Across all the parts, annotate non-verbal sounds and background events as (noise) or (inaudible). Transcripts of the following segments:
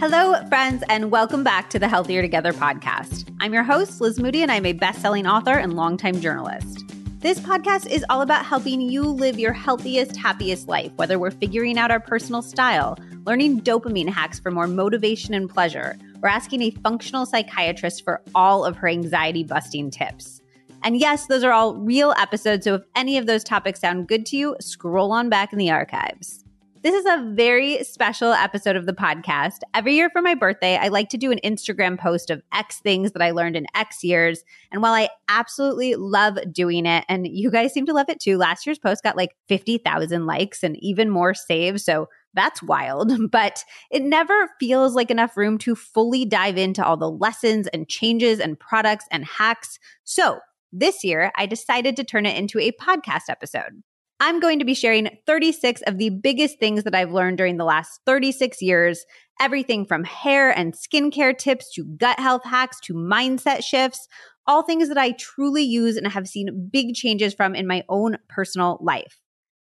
Hello, friends, and welcome back to the Healthier Together podcast. I'm your host, Liz Moody, and I'm a best selling author and longtime journalist. This podcast is all about helping you live your healthiest, happiest life, whether we're figuring out our personal style, learning dopamine hacks for more motivation and pleasure, or asking a functional psychiatrist for all of her anxiety busting tips. And yes, those are all real episodes, so if any of those topics sound good to you, scroll on back in the archives. This is a very special episode of the podcast. Every year for my birthday, I like to do an Instagram post of X things that I learned in X years. And while I absolutely love doing it, and you guys seem to love it too, last year's post got like 50,000 likes and even more saves. So that's wild, (laughs) but it never feels like enough room to fully dive into all the lessons and changes and products and hacks. So this year, I decided to turn it into a podcast episode. I'm going to be sharing 36 of the biggest things that I've learned during the last 36 years. Everything from hair and skincare tips to gut health hacks to mindset shifts, all things that I truly use and have seen big changes from in my own personal life.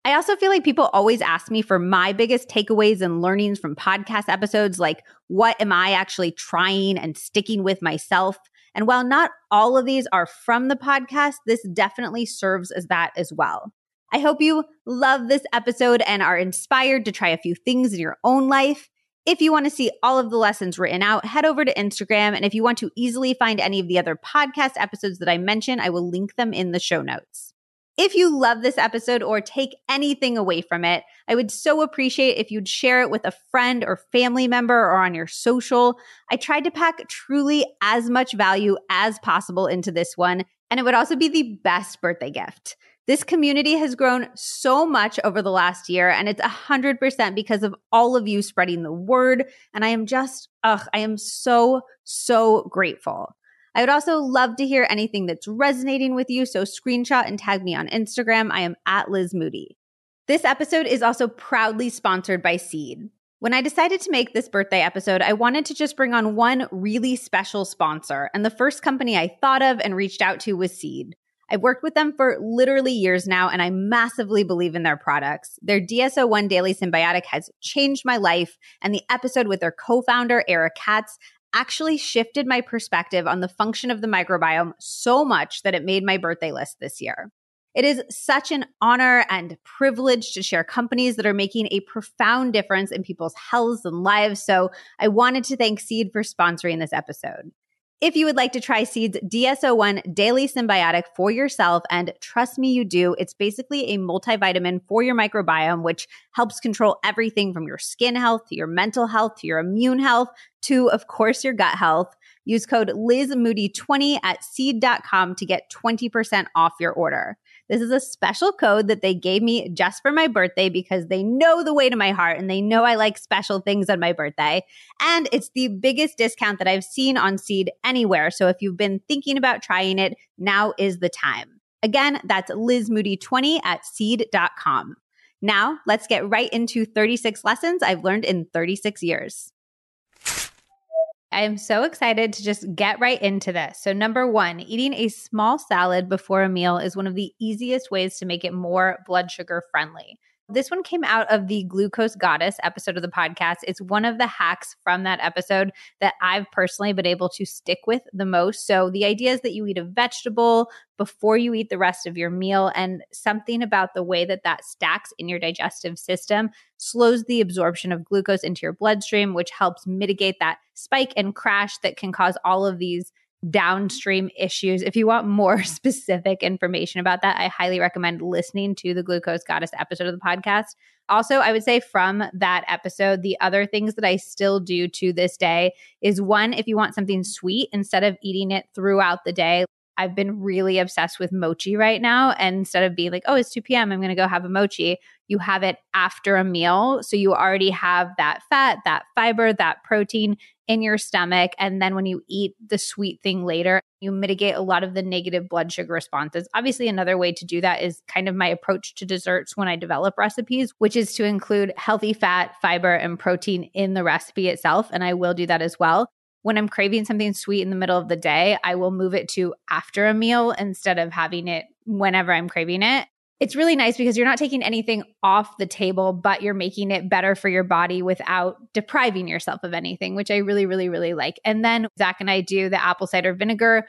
I also feel like people always ask me for my biggest takeaways and learnings from podcast episodes, like what am I actually trying and sticking with myself? And while not all of these are from the podcast, this definitely serves as that as well. I hope you love this episode and are inspired to try a few things in your own life. If you want to see all of the lessons written out, head over to Instagram. And if you want to easily find any of the other podcast episodes that I mentioned, I will link them in the show notes. If you love this episode or take anything away from it, I would so appreciate if you'd share it with a friend or family member or on your social. I tried to pack truly as much value as possible into this one, and it would also be the best birthday gift. This community has grown so much over the last year, and it's 100% because of all of you spreading the word. And I am just, ugh, I am so, so grateful. I would also love to hear anything that's resonating with you. So screenshot and tag me on Instagram. I am at Liz Moody. This episode is also proudly sponsored by Seed. When I decided to make this birthday episode, I wanted to just bring on one really special sponsor. And the first company I thought of and reached out to was Seed. I've worked with them for literally years now, and I massively believe in their products. Their DS-01 Daily Synbiotic has changed my life, and the episode with their co founder, Ara Katz, actually shifted my perspective on the function of the microbiome so much that it made my birthday list this year. It is such an honor and privilege to share companies that are making a profound difference in people's healths and lives. So I wanted to thank Seed for sponsoring this episode. If you would like to try Seed's DS-01 Daily Synbiotic for yourself, and trust me, you do, it's basically a multivitamin for your microbiome, which helps control everything from your skin health to your mental health to your immune health to, of course, your gut health. Use code LizMoody20 at seed.com to get 20% off your order. This is a special code that they gave me just for my birthday because they know the way to my heart and they know I like special things on my birthday. And it's the biggest discount that I've seen on Seed anywhere. So if you've been thinking about trying it, now is the time. Again, that's lizmoody20 at seed.com. Now, let's get right into 36 lessons I've learned in 36 years. I am so excited to just get right into this. So, number one, eating a small salad before a meal is one of the easiest ways to make it more blood sugar friendly. This one came out of the Glucose Goddess episode of the podcast. It's one of the hacks from that episode that I've personally been able to stick with the most. So, the idea is that you eat a vegetable before you eat the rest of your meal, and something about the way that that stacks in your digestive system slows the absorption of glucose into your bloodstream, which helps mitigate that spike and crash that can cause all of these downstream issues. If you want more (laughs) specific information about that, I highly recommend listening to the Glucose Goddess episode of the podcast. Also, I would say from that episode, the other things that I still do to this day is one, if you want something sweet, instead of eating it throughout the day, I've been really obsessed with mochi right now. And instead of being like, oh, it's 2 p.m., I'm going to go have a mochi, you have it after a meal. So you already have that fat, that fiber, that protein in your stomach. And then when you eat the sweet thing later, you mitigate a lot of the negative blood sugar responses. Obviously, another way to do that is kind of my approach to desserts when I develop recipes, which is to include healthy fat, fiber, and protein in the recipe itself. And I will do that as well when I'm craving something sweet in the middle of the day, I will move it to after a meal instead of having it whenever I'm craving it. it's really nice because you're not taking anything off the table, but you're making it better for your body without depriving yourself of anything, which I really, really, really like. And then Zach and I do the apple cider vinegar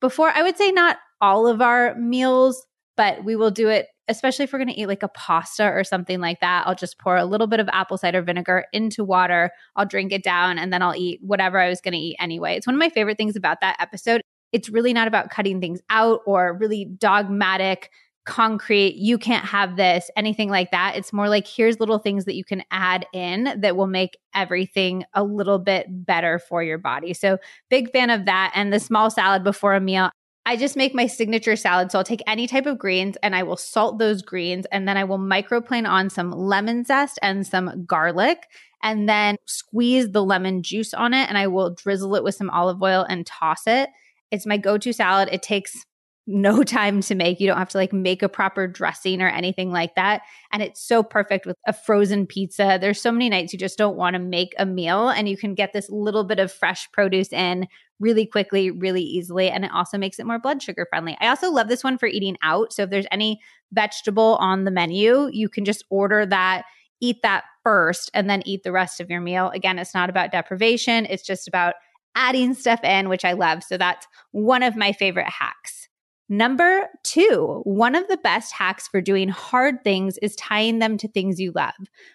before, I would say not all of our meals, but we will do it, especially if we're going to eat like a pasta or something like that. I'll just pour a little bit of apple cider vinegar into water. I'll drink it down and then I'll eat whatever I was going to eat anyway. It's one of my favorite things about that episode. It's really not about cutting things out or really dogmatic concrete, you can't have this, anything like that. It's more like here's little things that you can add in that will make everything a little bit better for your body. So, big fan of that. And the small salad before a meal. I just make my signature salad. So I'll take any type of greens and I will salt those greens and then I will microplane on some lemon zest and some garlic and then squeeze the lemon juice on it and I will drizzle it with some olive oil and toss it. It's my go to salad. It takes no (laughs) time to make. You don't have to like make a proper dressing or anything like that. And it's so perfect with a frozen pizza. There's so many nights you just don't want to make a meal and you can get this little bit of fresh produce in really quickly, really easily. And it also makes it more blood sugar friendly. I also love this one for eating out. So if there's any vegetable on the menu, you can just order that, eat that first, and then eat the rest of your meal. Again, it's not about deprivation, it's just about adding stuff in, which I love. So that's one of my favorite hacks. Number two, one of the best hacks for doing hard things is tying them to things you love.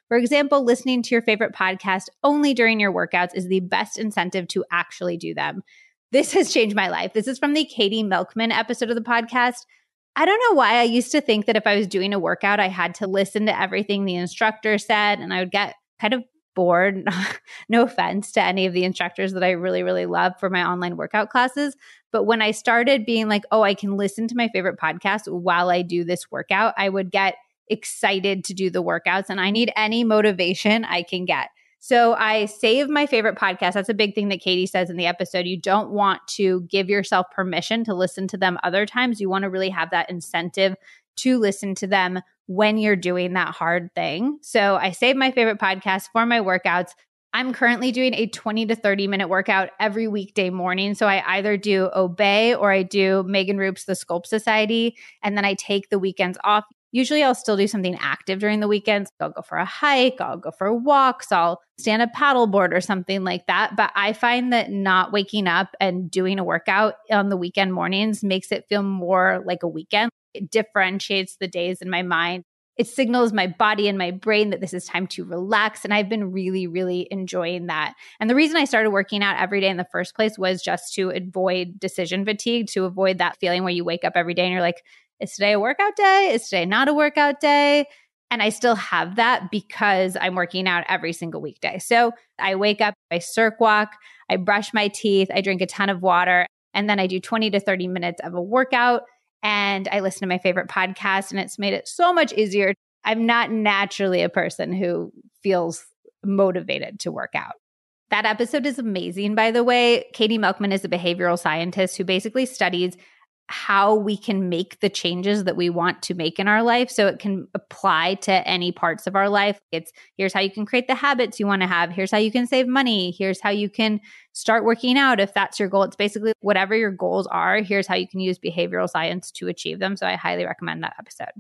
For example, listening to your favorite podcast only during your workouts is the best incentive to actually do them. This has changed my life. This is from the Katie Milkman episode of the podcast. I don't know why I used to think that if I was doing a workout, I had to listen to everything the instructor said and I would get kind of bored. (laughs) no offense to any of the instructors that I really, really love for my online workout classes. But when I started being like, oh, I can listen to my favorite podcast while I do this workout, I would get excited to do the workouts and I need any motivation I can get. So I save my favorite podcast. That's a big thing that Katie says in the episode. You don't want to give yourself permission to listen to them other times. You want to really have that incentive to listen to them when you're doing that hard thing. So I save my favorite podcast for my workouts. I'm currently doing a 20 to 30 minute workout every weekday morning. So I either do Obé or I do Megan Roup's The Sculpt Society, and then I take the weekends off. Usually I'll still do something active during the weekends. I'll go for a hike, I'll go for walks, I'll stand a paddleboard or something like that. But I find that not waking up and doing a workout on the weekend mornings makes it feel more like a weekend. It differentiates the days in my mind it signals my body and my brain that this is time to relax. And I've been really, really enjoying that. And the reason I started working out every day in the first place was just to avoid decision fatigue, to avoid that feeling where you wake up every day and you're like, is today a workout day? Is today not a workout day? And I still have that because I'm working out every single weekday. So I wake up, I circ walk, I brush my teeth, I drink a ton of water, and then I do 20 to 30 minutes of a workout and I listen to my favorite podcast, and it's made it so much easier. I'm not naturally a person who feels motivated to work out. That episode is amazing, by the way. Katie Milkman is a behavioral scientist who basically studies how we can make the changes that we want to make in our life so it can apply to any parts of our life. It's here's how you can create the habits you want to have, here's how you can save money, here's how you can start working out if that's your goal. It's basically whatever your goals are, here's how you can use behavioral science to achieve them. So I highly recommend that episode.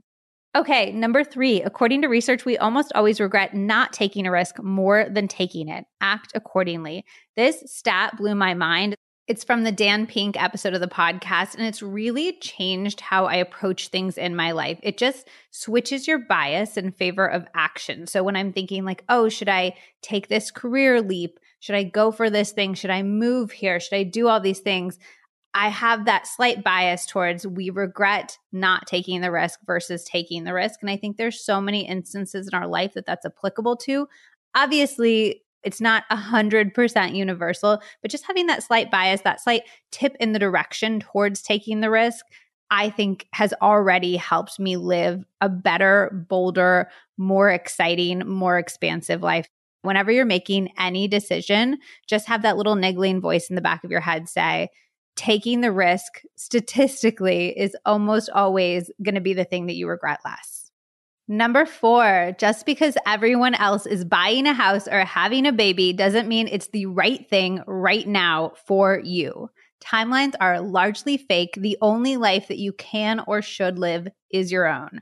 Okay, number three, according to research, we almost always regret not taking a risk more than taking it. Act accordingly. This stat blew my mind. It's from the Dan Pink episode of the podcast, and it's really changed how I approach things in my life. It just switches your bias in favor of action. So when I'm thinking, like, oh, should I take this career leap? Should I go for this thing? Should I move here? Should I do all these things? I have that slight bias towards we regret not taking the risk versus taking the risk. And I think there's so many instances in our life that that's applicable to. Obviously, it's not a hundred percent universal, but just having that slight bias, that slight tip in the direction towards taking the risk, I think has already helped me live a better, bolder, more exciting, more expansive life. Whenever you're making any decision, just have that little niggling voice in the back of your head say, taking the risk statistically is almost always going to be the thing that you regret less. Number four, just because everyone else is buying a house or having a baby doesn't mean it's the right thing right now for you. Timelines are largely fake. The only life that you can or should live is your own.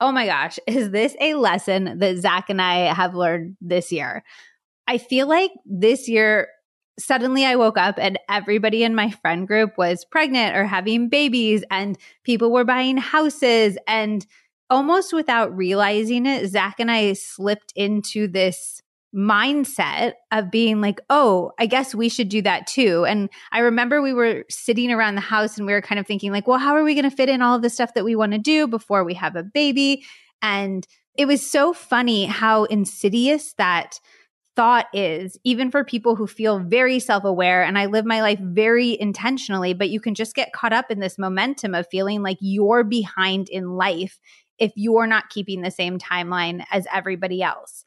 oh my gosh, (laughs) is this a lesson that Zach and I have learned this year? I feel like this year, suddenly I woke up and everybody in my friend group was pregnant or having babies, and people were buying houses. And almost without realizing it, Zach and I slipped into this mindset of being like, oh, I guess we should do that too. And I remember we were sitting around the house and we were kind of thinking, like, well, how are we going to fit in all of the stuff that we want to do before we have a baby? And it was so funny how insidious that thought is, even for people who feel very self aware. And I live my life very intentionally, but you can just get caught up in this momentum of feeling like you're behind in life if you're not keeping the same timeline as everybody else.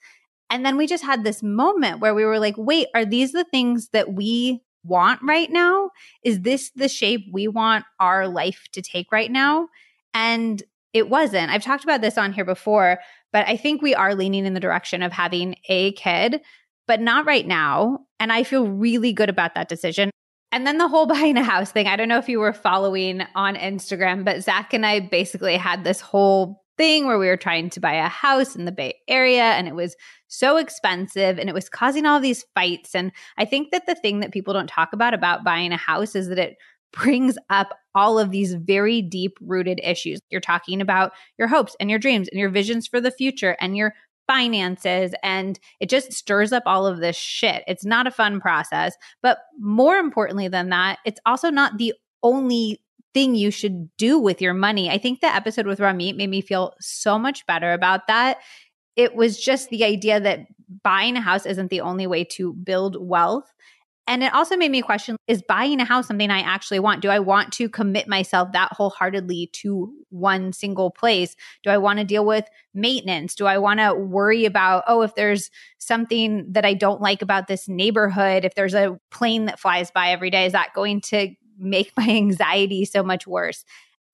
And then we just had this moment where we were like, wait, are these the things that we want right now? Is this the shape we want our life to take right now? And it wasn't. I've talked about this on here before, but I think we are leaning in the direction of having a kid, but not right now. And I feel really good about that decision. And then the whole (laughs) buying a house thing. I don't know if you were following on Instagram, but Zach and I basically had this whole thing where we were trying to buy a house in the Bay Area and it was so expensive and it was causing all these fights. And I think that the thing that people don't talk about about buying a house is that it (laughs) brings up all of these very deep rooted issues. You're talking about your hopes and your dreams and your visions for the future and your finances and it just stirs up all of this shit. It's not a fun process, but more importantly than that, it's also not the only thing you should do with your money. I think the episode with Ramit made me feel so much better about that. It was just the idea that buying a house isn't the only way to build wealth. And it also made me question is buying a house something I actually want? Do I want to commit myself that wholeheartedly to one single place? Do I want to deal with maintenance? Do I want to worry about, oh, if there's something that I don't like about this neighborhood, if there's a plane that flies by every day, is that going to make my (laughs) anxiety so much worse.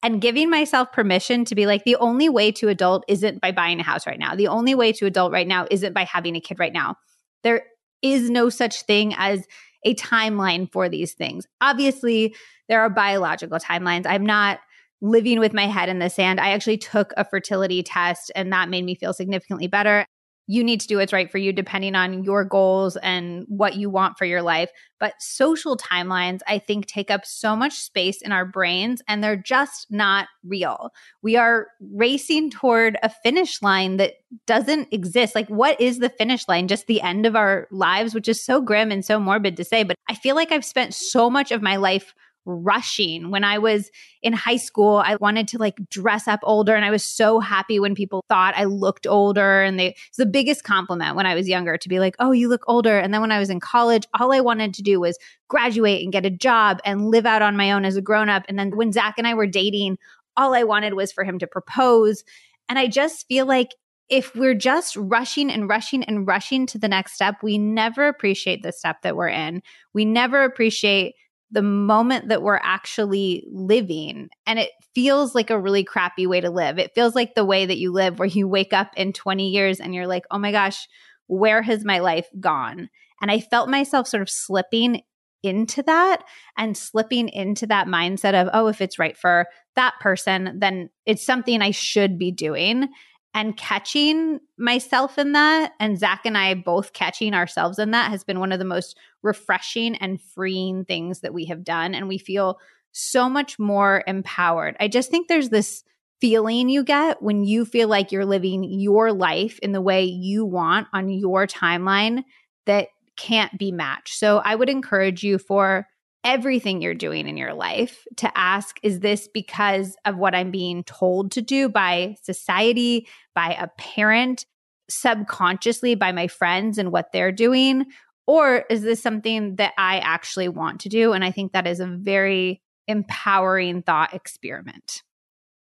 And giving myself permission to be like, the only way to adult isn't by buying a house right now. The only way to adult right now isn't by having a kid right now. There is no such thing as a timeline for these things. Obviously, there are biological timelines. I'm not living with my head in the sand. I actually took a fertility test and that made me feel significantly better you need to do what's right for you depending on your goals and what you want for your life. But social timelines, I think, take up so much space in our brains and they're just not real. We are racing toward a finish line that doesn't exist. Like, what is the finish line? Just the end of our lives, which is so grim and so morbid to say. But I feel like I've spent so much of my life rushing. When I was in high school, I wanted to like dress up older and I was so happy when people thought I looked older and they it's the biggest compliment when I was younger to be like, "Oh, you look older." And then when I was in college, all I wanted to do was graduate and get a job and live out on my own as a grown-up. And then when Zach and I were dating, all I wanted was for him to propose. And I just feel like if we're just rushing and rushing and rushing to the next step, we never appreciate the step that we're in. We never appreciate the moment that we're actually living. And it feels like a really crappy way to live. It feels like the way that you live, where you wake up in 20 years and you're like, oh my gosh, where has my life gone? And I felt myself sort of slipping into that and slipping into that mindset of, oh, if it's right for that person, then it's something I should be doing and catching myself in that and Zach and I both catching ourselves in that has been one of the most refreshing and freeing things that we have done and we feel so much more empowered. I just think there's this feeling you get when you feel like you're living your life in the way you want on your timeline that can't be matched. So I would encourage you for everything you're doing in your life to ask is this because of what I'm being told to do by society, by a parent, subconsciously by my friends and what they're doing? Or is this something that I actually want to do? And I think that is a very empowering thought experiment.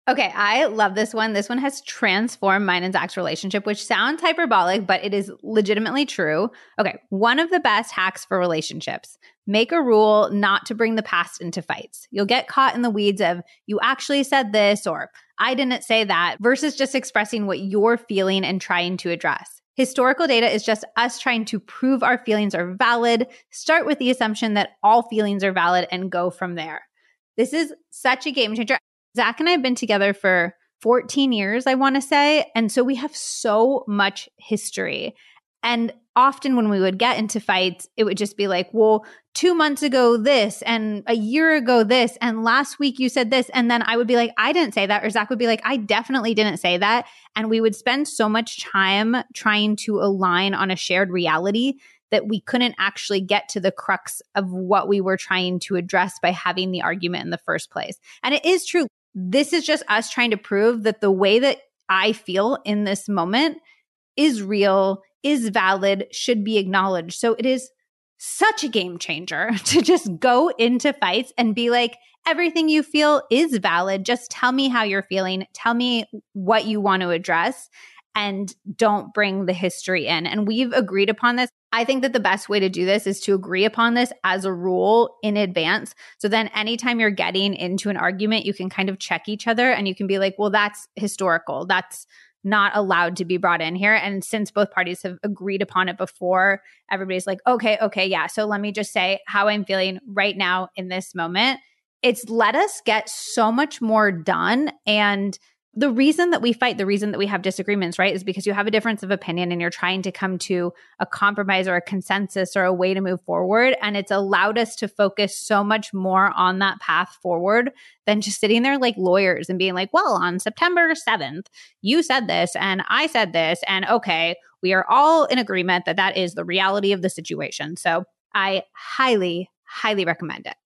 Okay, I love this one. This one has transformed mine and Zach's relationship, which sounds hyperbolic, but it is legitimately true. Okay, one of the best hacks for relationships make a rule not to bring the past into fights. You'll get caught in the weeds of, you actually said this, or I didn't say that, versus just expressing what you're feeling and trying to address. Historical data is just us trying to prove our feelings are valid. Start with the assumption that all feelings are valid and go from there. This is such a game changer. Zach and I have been together for 14 years, I want to say. And so we have so much history. And often when we would get into fights, it would just be like, well, two months ago, this, and a year ago, this, and last week you said this. And then I would be like, I didn't say that. Or Zach would be like, I definitely didn't say that. And we would spend so much time trying to align on a shared reality that we couldn't actually get to the crux of what we were trying to address by having the argument in the first place. And it is true. This is just us trying to prove that the way that I feel in this moment is real, is valid, should be acknowledged. So it is such a game changer (laughs) to just go into fights and be like, everything you feel is valid. Just tell me how you're feeling. Tell me what you want to address and don't bring the history in. And we've agreed upon this. I think that the best way to do this is to agree upon this as a rule in advance. So then anytime you're getting into an argument, you can kind of check each other and you can be like, well, that's historical. That's not allowed to be brought in here. And since both parties have agreed upon it before, everybody's like, okay, okay, yeah. So let me just say how I'm feeling right now in this moment. It's let us get so much more done. And the reason that we fight, the reason that we have disagreements, right, is because you have a difference of opinion and you're trying to come to a compromise or a consensus or a way to move forward. And it's allowed us to focus so much more on that path forward than just sitting there like lawyers and being like, well, on September 7th, you said this and I said this. And okay, we are all in agreement that that is the reality of the situation. So I highly, highly recommend it.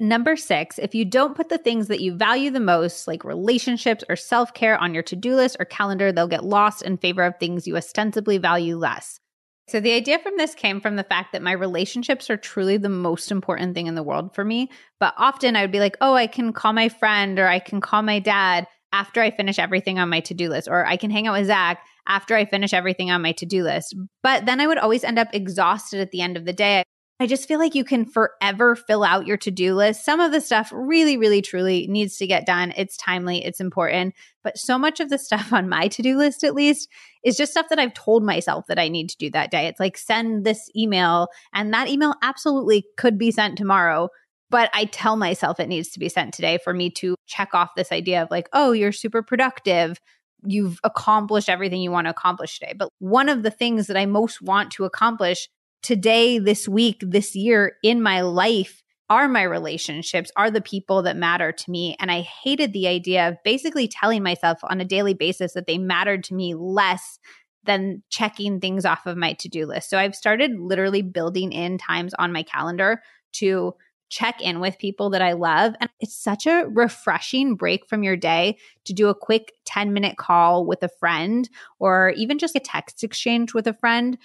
Number six, if you don't put the things that you value the most, like relationships or self care, on your to do list or calendar, they'll get lost in favor of things you ostensibly value less. So, the idea from this came from the fact that my relationships are truly the most important thing in the world for me. But often I would be like, oh, I can call my friend or I can call my dad after I finish everything on my to do list, or I can hang out with Zach after I finish everything on my to do list. But then I would always end up exhausted at the end of the day. I just feel like you can forever fill out your to do list. Some of the stuff really, really, truly needs to get done. It's timely, it's important. But so much of the (laughs) stuff on my to do list, at least, is just stuff that I've told myself that I need to do that day. It's like send this email, and that email absolutely could be sent tomorrow. But I tell myself it needs to be sent today for me to check off this idea of like, oh, you're super productive you've accomplished everything you want to accomplish today. But one of the things that I most want to accomplish today, this week, this year in my life are my relationships, are the people that matter to me. And I hated the idea of basically telling myself on a daily basis that they mattered to me less than checking things off of my to do list. So I've started literally building in times on my calendar to check in with people that I love. And it's such a refreshing break from your day to do a quick 10 minute call with a friend or even just a text exchange with a friend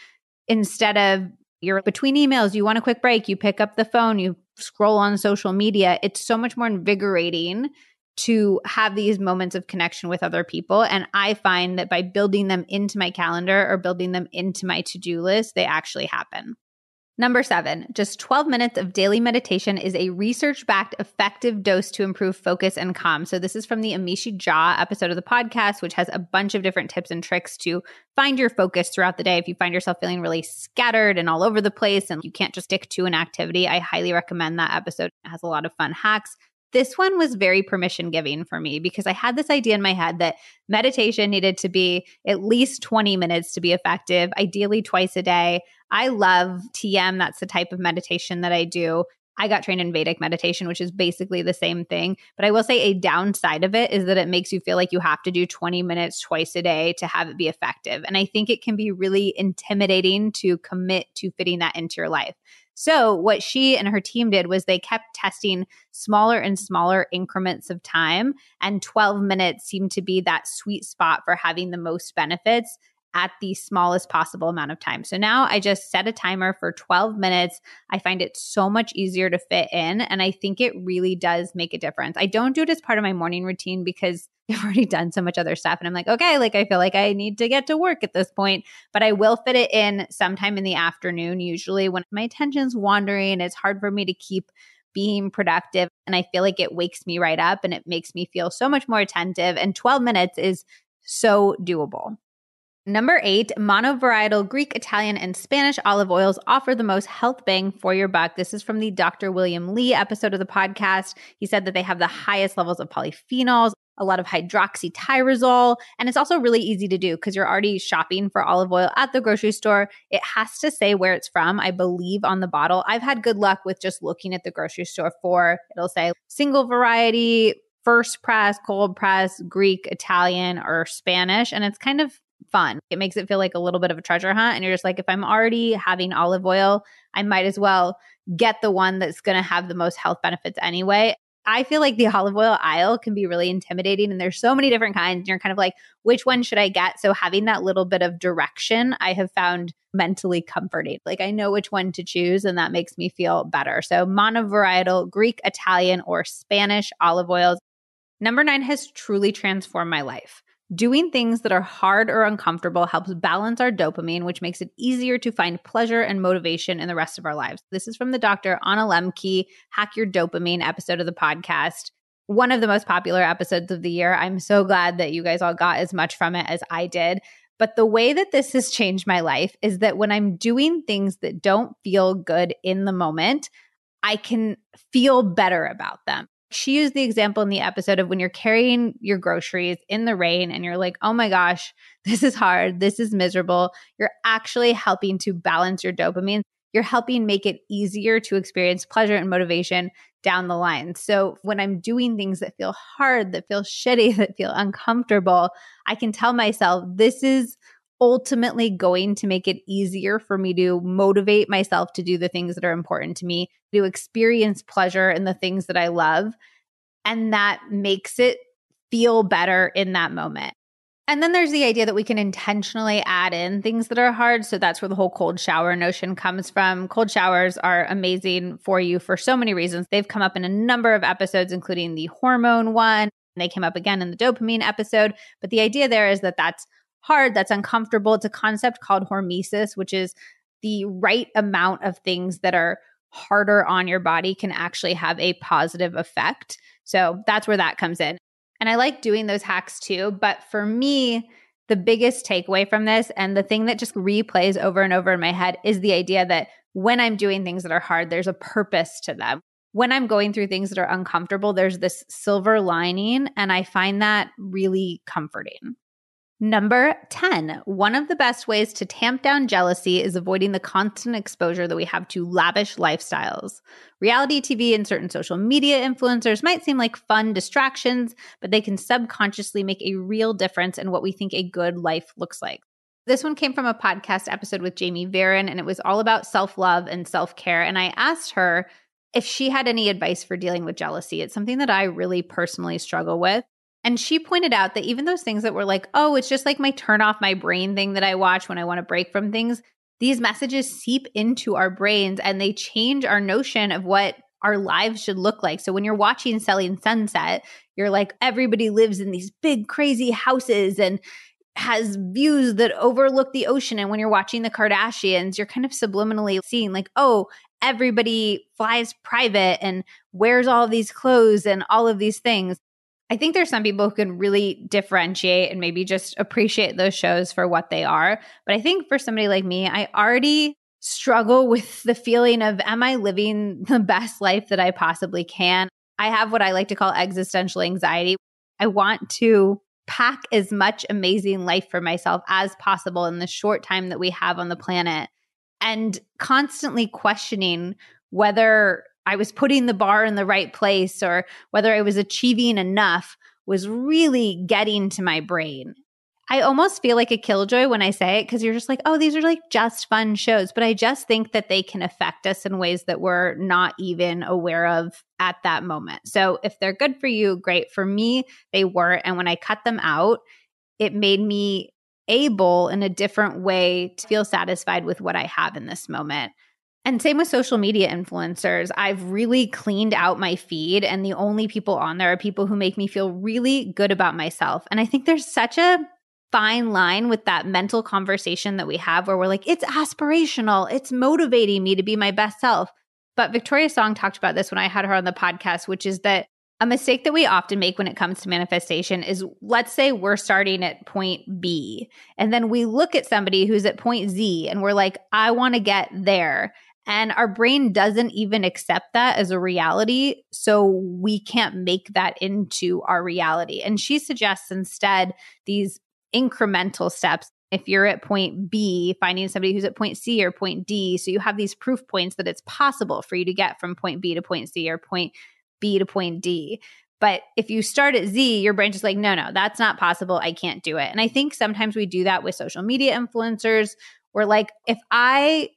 instead of you're between emails, you want a quick break, you pick up the phone, you scroll on social media. It's so much more invigorating to have these moments of connection with other people. And I find that by building them into my calendar or building them into my to do list, they actually happen. Number seven, just 12 minutes of daily meditation is a research backed effective dose to improve focus and calm. So, this is from the Amishi Jha episode of the podcast, which has a bunch of different tips and tricks to find your focus throughout the day. If you find yourself feeling really scattered and all over the place and you can't just stick to an activity, I highly recommend that episode. It has a lot of fun hacks. This one was very permission giving for me because I had this idea in my head that meditation needed to be at least 20 minutes to be effective, ideally twice a day. I love TM. That's the type of meditation that I do. I got trained in Vedic meditation, which is basically the same thing. But I will say a downside of it is that it makes you feel like you have to do 20 minutes twice a day to have it be effective. And I think it can be really intimidating to commit to fitting that into your life. So, what she and her team did was they kept testing smaller and smaller increments of time, and 12 minutes seemed to be that sweet spot for having the most benefits at the smallest possible amount of time. So now I just set a timer for 12 minutes. I find it so much easier to fit in. And I think it really does make a difference. I don't do it as part of my morning routine because (laughs) I've already done so much other stuff. And I'm like, okay, like I feel like I need to get to work at this point, but I will fit it in sometime in the afternoon, usually when my attention's wandering. It's hard for me to keep being productive. And I feel like it wakes me right up and it makes me feel so much more attentive. And 12 minutes is so doable. Number eight, monovarietal Greek, Italian, and Spanish olive oils offer the most health bang for your buck. This is from the Dr. William Li episode of the podcast. He said that they have the highest levels of polyphenols, a lot of hydroxytyrosol. And it's also really easy to do because you're already shopping for olive oil at the grocery store. It has to say where it's from, I believe, on the bottle. I've had good luck with just looking at the grocery store for it'll say single variety, first press, cold press, Greek, Italian, or Spanish. And it's kind of fun. It makes it feel like a little bit of a treasure hunt. And you're just like, if I'm already having olive oil, I might as well get the one that's going to have the most health benefits anyway. I feel like the (laughs) olive oil aisle can be really intimidating and there's so many different kinds. And you're kind of like, which one should I get? So having that little bit of direction, I have found mentally comforting. Like I know which one to choose and that makes me feel better. So monovarietal, Greek, Italian, or Spanish olive oils. Number nine has truly transformed my life. Doing things that are hard or uncomfortable helps balance our dopamine, which makes it easier to find pleasure and motivation in the rest of our lives. This is from the Dr. Anna Lembke, Hack Your Dopamine episode of the podcast. One of the most popular episodes of the year. I'm so glad that you guys all got as much from it as I did. But the way that this has changed my life is that when I'm doing things that don't feel good in the moment, I can feel better about them. She used the example in the episode of when you're carrying your groceries in the rain and you're like, oh my gosh, (laughs) this is hard. This is miserable. You're actually helping to balance your dopamine. You're helping make it easier to experience pleasure and motivation down the line. So when I'm doing things that feel hard, that feel shitty, (laughs) that feel uncomfortable, I can tell myself this is ultimately going to make it easier for me to motivate myself to do the things that are important to me, to experience pleasure in the things that I love. And that makes it feel better in that moment. And then there's the idea that we can intentionally add in things that are hard. So that's where the whole cold shower notion comes from. Cold showers are amazing for you for so many reasons. They've come up in a number of episodes, including the hormone one. They came up again in the dopamine episode. But the idea there is that that's hard, that's uncomfortable. It's a concept called hormesis, which is the right amount of things that are harder on your body can actually have a positive effect. So that's where that comes in. And I like doing those hacks too. But for me, the biggest takeaway from this and the thing that just replays over and over in my head is the idea that when I'm doing things that are hard, there's a purpose to them. When I'm going through things that are uncomfortable, there's this silver lining. And I find that really comforting. Number 10. One of the best ways to tamp down jealousy is avoiding the constant exposure that we have to lavish lifestyles. Reality TV and certain social media influencers might seem like fun distractions, but they can subconsciously make a real difference in what we think a good life looks like. This one came from a podcast episode with Jamie Varon, and it was all about self love and self care. And I asked her if she had any advice for dealing with jealousy. It's something that I really personally struggle with. And she pointed out that even those things that were like, oh, it's just like my turn off my brain thing that I watch when I want to break from things, these messages seep into our brains and they change our notion of what our lives should look like. So when you're watching Selling Sunset, you're like, everybody lives in these big, crazy houses and has views that overlook the ocean. And when you're watching the Kardashians, you're kind of subliminally seeing, like, oh, everybody flies private and wears all these clothes and all of these things. I think there's some people who can really differentiate and maybe just appreciate those shows for what they are. But I think for somebody like me, I already struggle with (laughs) the feeling of, am I living (laughs) the best life that I possibly can? I have what I like to call existential anxiety. I want to pack as much amazing life for myself as possible in the short time that we have on the planet and constantly questioning whether I was putting the bar in the right place or whether I was achieving enough was really getting to my brain. I almost feel like a killjoy when I say it because you're just like, oh, these are like just fun shows. But I just think that they can affect us in ways that we're not even aware of at that moment. So if they're good for you, great. For me, they were. And when I cut them out, it made me able in a different way to feel satisfied with what I have in this moment. And same with social media influencers. I've really cleaned out my feed, and the only people on there are people who make me feel really good about myself. And I think there's such a fine line with that mental conversation that we have where we're like, it's aspirational, it's motivating me to be my best self. But Victoria Song talked about this when I had her on the podcast, which is that a mistake that we often make when it comes to manifestation is let's say we're starting at point B, and then we look at somebody who's at point Z and we're like, I want to get there. And our brain doesn't even accept that as a reality. So we can't make that into our reality. And she suggests instead these incremental steps. If you're at point B, finding somebody who's at point C or point D. So you have these proof points that it's possible for you to get from point B to point C or point B to point D. But if you start at Z, your brain's just like, no, no, that's not possible. I can't do it. And I think sometimes we do that with social media influencers. We're like, if I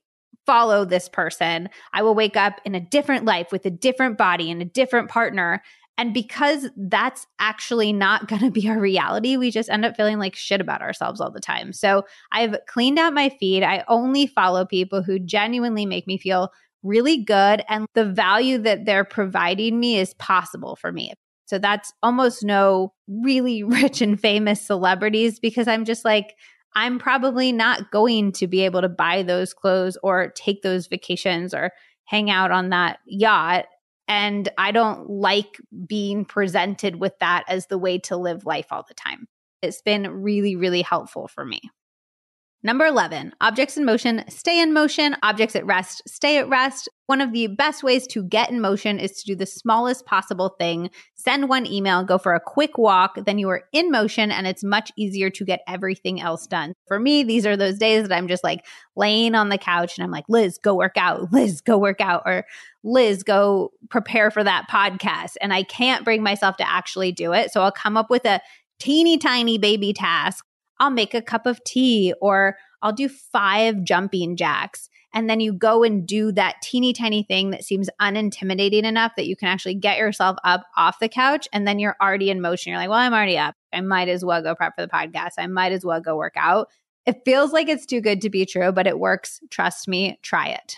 follow this person, I will wake up in a different life with a different body and a different partner. And because that's actually not (laughs) going to be our reality, we just end up feeling like shit about ourselves all the time. So I've cleaned out my feed. I only follow people who genuinely make me feel really good. And the value that they're providing me is possible for me. So that's almost no really (laughs) rich and famous celebrities because I'm just like, I'm probably not going to be able to buy those clothes or take those vacations or hang out on that yacht. And I don't like being presented with that as the way to live life all the time. It's been really, really helpful for me. Number 11, objects in motion stay in motion, objects at rest stay at rest. One of the best ways to get in motion is to do the smallest possible thing. Send one email, go for a quick walk, then you are in motion and it's much easier to get everything else done. For me, these are those days that I'm just like laying on the couch and I'm like, Liz, go work out. Liz, go work out. Or Liz, go prepare for that podcast. And I can't bring myself to actually do it. So I'll come up with a teeny tiny baby task I'll make a cup of tea or I'll do five jumping jacks. And then you go and do that teeny tiny thing that seems unintimidating enough that you can actually get yourself up off the couch. And then you're already in motion. You're like, well, I'm already up. I might as well go prep for the podcast. I might as well go work out. It feels like it's too good to be true, but it works. Trust me, try it.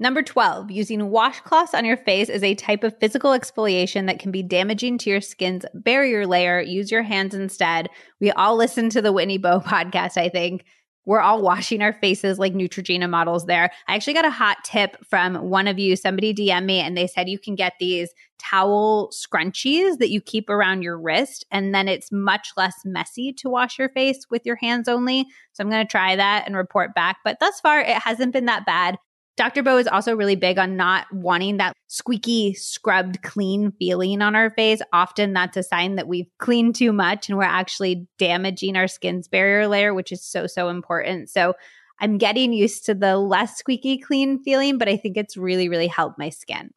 Number 12, using washcloths on your face is a type of physical exfoliation that can be damaging to your skin's barrier layer. Use your hands instead. We all listen to the Whitney Bowe (laughs) podcast, I think. We're all washing our faces like Neutrogena models there. I actually got a hot tip from one of you. Somebody DM me and they said you can get these towel scrunchies that you keep around your wrist, and then it's much less messy to wash your face with your hands only. So I'm going to try that and report back. But thus far, it hasn't been that bad. Dr. Bowe is also really big on not wanting that squeaky, scrubbed, clean feeling on our face. Often that's a sign that we've cleaned too much and we're actually damaging our skin's barrier layer, which is so, so important. So I'm getting used to the less squeaky clean feeling, but I think it's really, really helped my skin.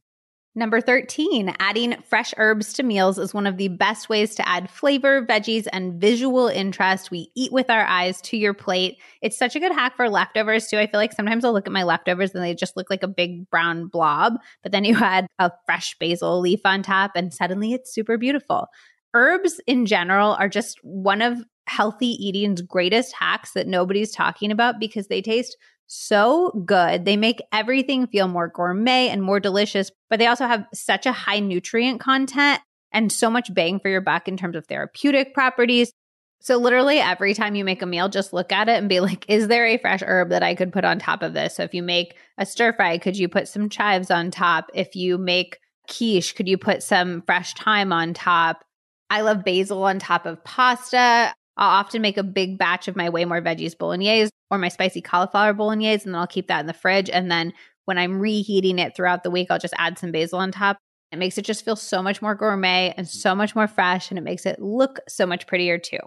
Number 13, adding fresh herbs to meals is one of the best ways to add flavor, veggies, and visual interest. We eat with our eyes to your plate. It's such a good hack for leftovers, too. I feel like sometimes I'll look at my leftovers and they just look like a big brown blob, but then you (laughs) add a fresh basil leaf on top and suddenly it's super beautiful. Herbs in general are just one of healthy eating's greatest hacks that nobody's talking about because they taste so good. They make everything feel more gourmet and more delicious, but they also have such a high nutrient content and so much bang for your buck in terms of therapeutic properties. So, literally, every time you make a meal, just look at it and be like, is there a fresh herb that I could put on top of this? So, if you make a stir fry, could you put some chives on top? If you make quiche, could you put some fresh thyme on top? I love basil on top of pasta. I'll often make a big batch of my way more veggies bolognese or my spicy cauliflower bolognese, and then I'll keep that in the fridge. And then when I'm reheating it throughout the week, I'll just add some basil on top. It makes it just feel so much more gourmet and so much more fresh, and it makes it look so much prettier too.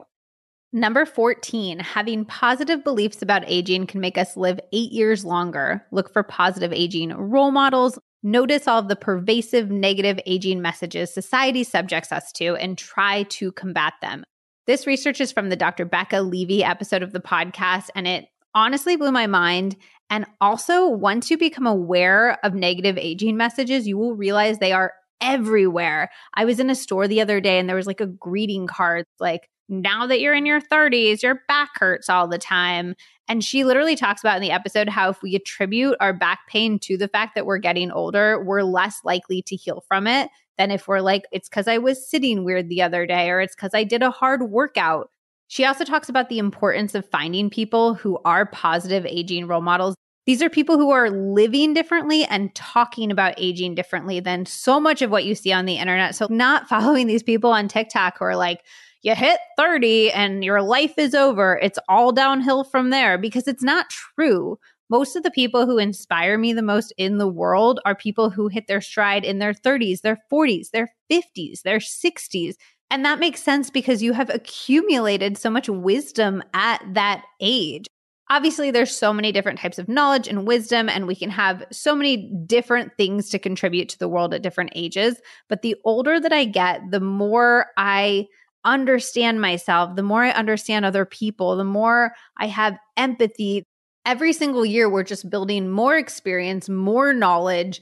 Number 14, having positive beliefs about aging can make us live eight years longer. Look for positive aging role models. Notice all of the pervasive negative aging messages society subjects us to and try to combat them. This research is from the Dr. Becca Levy episode of the podcast, and it honestly blew my mind. And also, once you become aware of negative aging messages, you will realize they are everywhere. I was in a store the other day and there was like a greeting card like, now that you're in your 30s, your back hurts all the time. And she literally talks about in the episode how if we attribute our back pain to the fact that we're getting older, we're less likely to heal from it than if we're like, it's because I was sitting weird the other day or it's because I did a hard workout. She also talks about the importance of finding people who are positive aging role models. These are people who are living differently and talking about aging differently than so much of what you see on the internet. So, not (laughs) following these people on TikTok who are like, you hit 30 and your life is over. It's all downhill from there because it's not true. Most of the people who inspire me the most in the world are people who hit their stride in their 30s, their 40s, their 50s, their 60s. And that makes sense because you have accumulated so much wisdom at that age. Obviously, there's so many different types of knowledge and wisdom, and we can have so many different things to contribute to the world at different ages. But the older that I get, the more I understand myself, the more I understand other people, the more I have empathy. Every single year, we're just building more experience, more knowledge.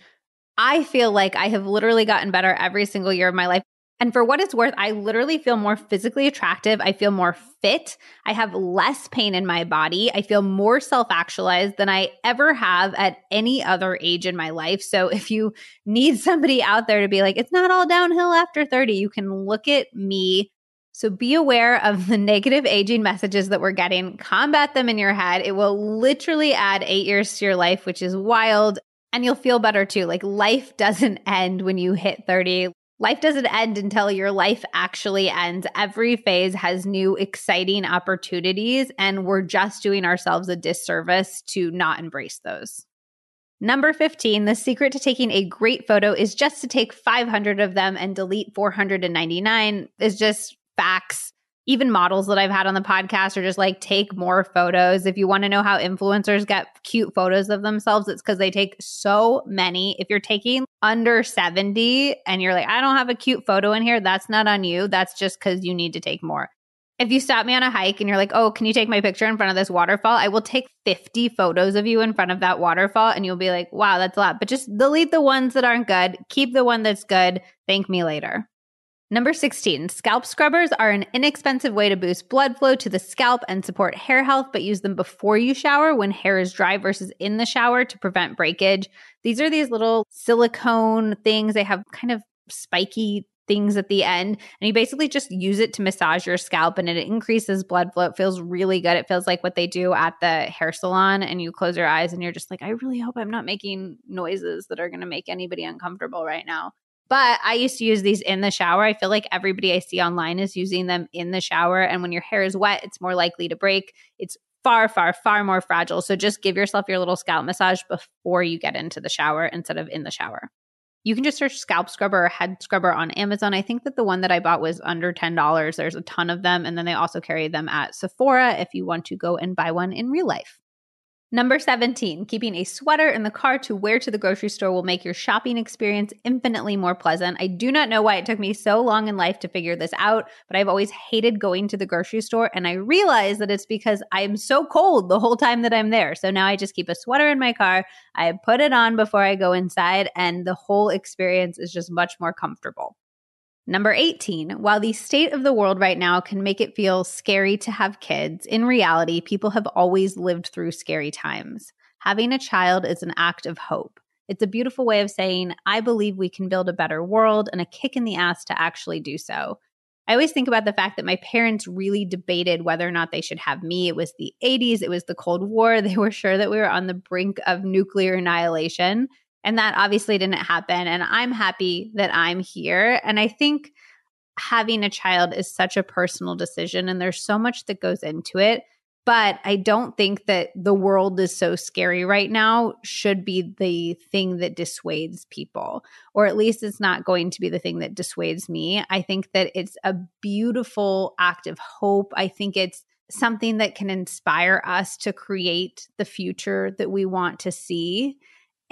I feel like I have literally gotten better every single year of my life. And for what it's worth, I literally feel more physically attractive. I feel more fit. I have less pain in my body. I feel more self actualized than I ever have at any other age in my life. So if you need somebody out there to be like, it's not all downhill after 30, you can look at me. So be aware of the (laughs) negative aging messages that we're getting, combat them in your head. It will literally add eight years to your life, which is wild. And you'll feel better too. Like life (laughs) doesn't end when you hit 30 life doesn't end until your life actually ends. Every phase has new exciting opportunities, and we're just doing ourselves a disservice to not embrace those. Number 15, the secret to taking a great photo is just to take 500 of them and delete 499 is just facts even models that I've had on the podcast are just like take more photos. If you want to know how influencers get cute photos of themselves, it's because they take so many. If you're taking under 70 and you're like, I don't have a cute photo in here, that's not on you. That's just because you need to take more. If you stop me on a hike and you're like, oh, can you take my picture in front of this waterfall? I will take 50 photos of you in front of that waterfall and you'll be like, wow, that's a lot. But just delete the ones that aren't good, keep the one that's good. Thank me later. Number 16, scalp scrubbers are an inexpensive way to boost blood flow to the scalp and support hair health, but use them before you shower when hair is dry versus in the shower to prevent breakage. These are these little silicone things. They have kind of spiky things at the end, and you basically just use it to massage your scalp and it increases blood flow. It feels really good. It feels like what they do at the hair salon, and you close your eyes and you're just like, I really hope I'm not making noises that are going to make anybody uncomfortable right now. But I used to use these in the shower. I feel like everybody I see online is using them in the shower. And when your hair is wet, it's more likely to break. It's far, far, far more fragile. So just give yourself your little scalp massage before you get into the shower instead of in the shower. You can just search scalp scrubber or head scrubber on Amazon. I think that the one that I bought was under $10. There's a ton of them. And then they also carry them at Sephora if you want to go and buy one in real life. Number 17, keeping a sweater in the car to wear to the grocery store will make your shopping experience infinitely more pleasant. I do not know why it took me so long in life to figure this out, but I've always hated going to the grocery store. And I realize that it's because I am so cold the whole time that I'm there. So now I just keep a sweater in my car. I put it on before I go inside, and the whole experience is just much more comfortable. Number 18, while the state of the world right now can make it feel scary to have kids, in reality, people have always lived through scary times. Having a child is an act of hope. It's a beautiful way of saying, I believe we can build a better world and a kick in the ass to actually do so. I always think about the fact that my parents really debated whether or not they should have me. It was the 80s, it was the Cold War. (laughs) They were sure that we were on the brink of nuclear annihilation. And that obviously didn't happen. And I'm happy that I'm here. And I think having a child is such a personal decision and there's so much that goes into it. But I don't think that the world is so scary right now should be the thing that dissuades people, or at least it's not going to be the thing that dissuades me. I think that it's a beautiful act of hope. I think it's something that can inspire us to create the future that we want to see.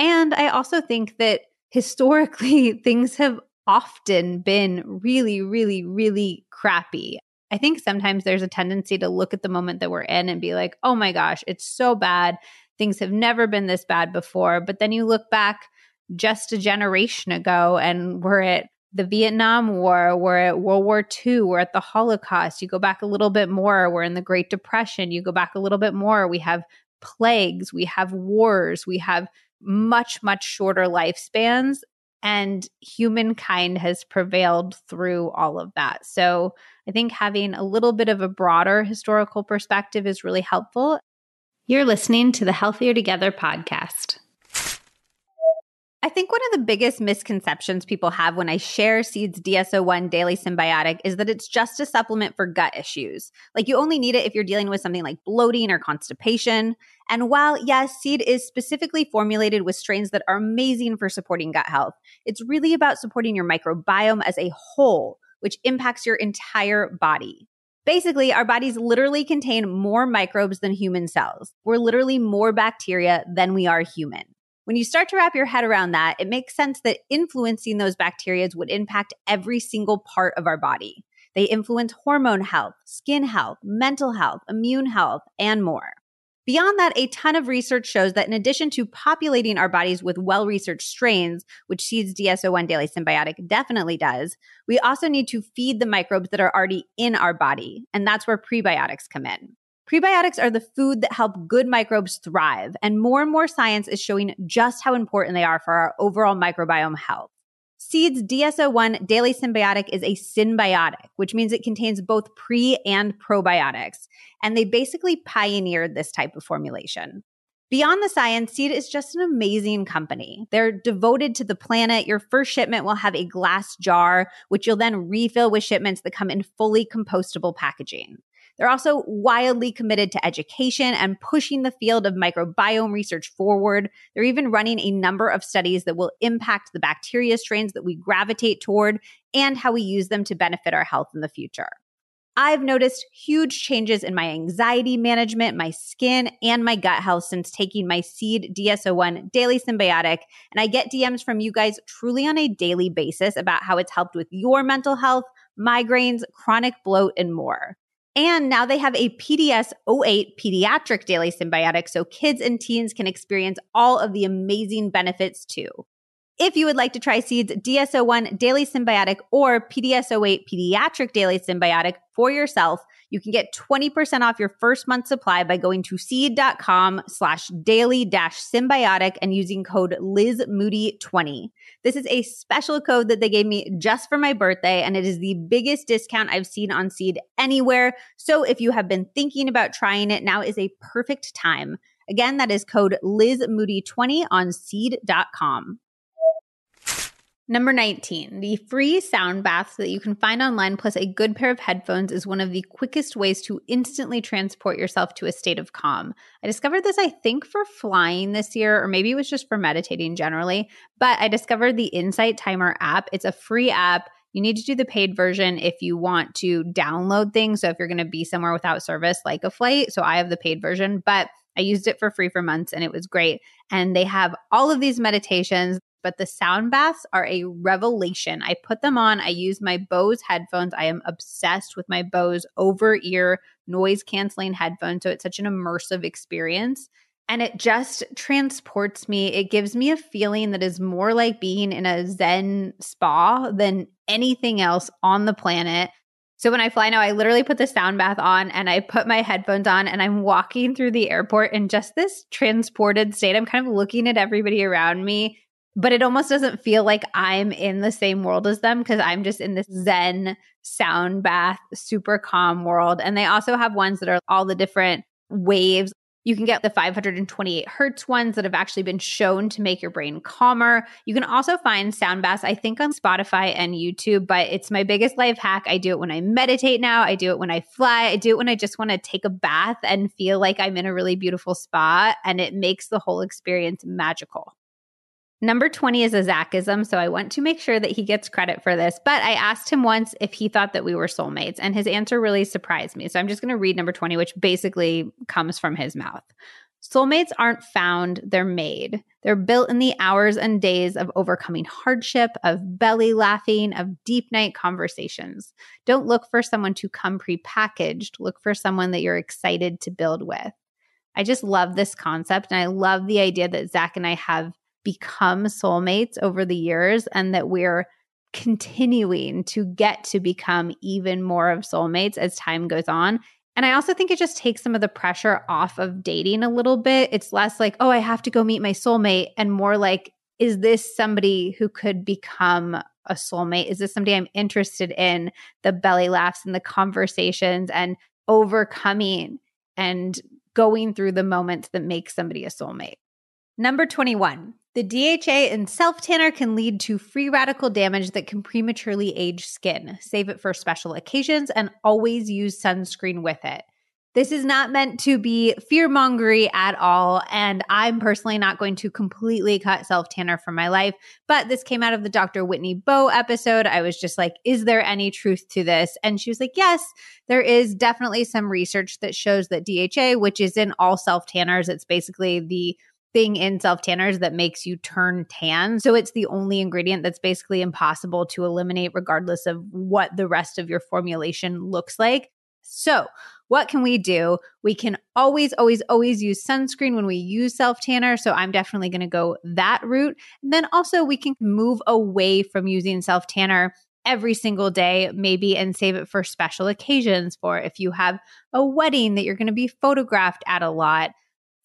And I also think that historically, (laughs) things have often been really, really, really crappy. I think sometimes there's a tendency to look at the moment that we're in and be like, oh my gosh, it's so bad. Things have never been this bad before. But then you look back just a generation ago and we're at the Vietnam War, we're at World War II, we're at the Holocaust. You go back a little bit more, we're in the Great Depression. You go back a little bit more, we have plagues, we have wars, we have much, much shorter lifespans. And humankind has prevailed through all of that. So I think having a little bit of a broader historical perspective is really helpful. You're listening to the Healthier Together podcast. I think one of the biggest misconceptions people have when I share Seed's DS-01 Daily Synbiotic is that it's just a supplement for gut issues. Like you only need it if you're dealing with something like bloating or constipation. And while, yes, Seed is specifically formulated with strains that are amazing for supporting gut health, it's really about supporting your microbiome as a whole, which impacts your entire body. Basically, our bodies literally contain more microbes than human cells. We're literally more bacteria than we are human. When you start to wrap your head around that, it makes sense that influencing those bacteria would impact every single part of our body. They influence hormone health, skin health, mental health, immune health, and more. Beyond that, a ton of research shows that in addition to populating our bodies with well researched strains, which Seeds DS-01 Daily Synbiotic definitely does, we also need to feed the microbes that are already in our body. And that's where prebiotics come in. Prebiotics are the food that help good microbes thrive, and more and more science is showing just how important they are for our overall microbiome health. Seeds DS-01 Daily Synbiotic is a synbiotic, which means it contains both pre and probiotics, and they basically pioneered this type of formulation. Beyond the science, Seed is just an amazing company. They're devoted to the planet. Your first shipment will have a glass jar, which you'll then refill with shipments that come in fully compostable packaging. They're also wildly committed to education and pushing the field of microbiome research forward. They're even running a number of studies that will impact the bacteria strains that we gravitate toward and how we use them to benefit our health in the future. I've noticed huge changes in my anxiety management, my skin, and my gut health since taking my Seed DS-01 daily Synbiotic. And I get DMs from you guys truly on a daily basis about how it's helped with your mental health, migraines, chronic bloat, and more. And now they have a PDS 08 pediatric daily synbiotic so kids and teens can experience all of the amazing benefits too. If you would like to try Seed's DS-01 Daily Synbiotic or PDS08 Pediatric Daily Synbiotic for yourself, you can get 20% off your first month supply by going to seed.com slash daily dash synbiotic and using code LizMoody20. This is a special code that they gave me just for my birthday, and it is the biggest discount I've seen on Seed anywhere. So if you have been thinking about trying it, now is a perfect time. Again, that is code LizMoody20 on seed.com. Number 19, the free sound baths that you can find online plus a good pair of headphones is one of the quickest ways to instantly transport yourself to a state of calm. I discovered this, I think, for flying this year, or maybe it was just for meditating generally, but I discovered the Insight Timer app. It's a free app. You need to do the paid version if you want to download things. So if you're going to be somewhere without service, like a flight. So I have the paid version, but I used it for free for months and it was great. And they have all of these meditations but the sound baths are a revelation. I put them on. I use my Bose headphones. I am obsessed with my Bose over ear noise canceling headphones. So it's such an immersive experience. And it just transports me. It gives me a feeling that is more like being in a Zen spa than anything else on the planet. So when I fly now, I literally put the sound bath on and I put my headphones on and I'm walking through the airport in just this transported state. I'm kind of looking at everybody around me but it almost doesn't feel like I'm in the same world as them because I'm just in this Zen sound bath, super calm world. And they also have ones that are all the different waves. You can get the 528 hertz ones that have actually been shown to make your brain calmer. You can also find sound baths, I think, on Spotify and YouTube, but it's my biggest life hack. I do it when I meditate now. I do it when I fly. I do it when I just want to take a bath and feel like I'm in a really beautiful spot. And it makes the whole experience magical. Number 20 is a Zachism, so I want to make sure that he gets credit for this. But I asked him once if he thought that we were soulmates, and his answer really surprised me. So I'm just going to read number 20, which basically comes from his mouth. Soulmates aren't found, they're made. They're built in the hours and days of overcoming hardship, of belly laughing, of deep night conversations. Don't look for someone to come prepackaged, look for someone that you're excited to build with. I just love this concept, and I love the idea that Zach and I have become soulmates over the years and that we're continuing to get to become even more of soulmates as time goes on. And I also think it just takes some of the pressure off of dating a little bit. It's less like, oh, I have to go meet my soulmate, and more like, is this somebody who could become a soulmate? Is this somebody I'm interested in? The belly laughs and the conversations and overcoming and going through the moments that make somebody a soulmate. Number 21. The DHA in self tanner can lead to free radical damage that can prematurely age skin. Save it for special occasions and always use sunscreen with it. This is not meant to be fear mongery at all. And I'm personally not going to completely cut self tanner from my life. But this came out of the Dr. Whitney Bowe episode. I was just like, is there any truth to this? And she was like, yes, there is definitely some research that shows that DHA, which is in all self tanners, it's basically the thing in self tanners that makes you turn tan. So it's the only ingredient that's basically impossible to eliminate, regardless of what the rest of your formulation looks like. So, what can we do? We can always, always, always use sunscreen when we use self tanner. So I'm definitely going to go that route. And then also, we can move away from using self tanner every single day, maybe, and save it for special occasions for if you have a wedding that you're going to be photographed at a lot.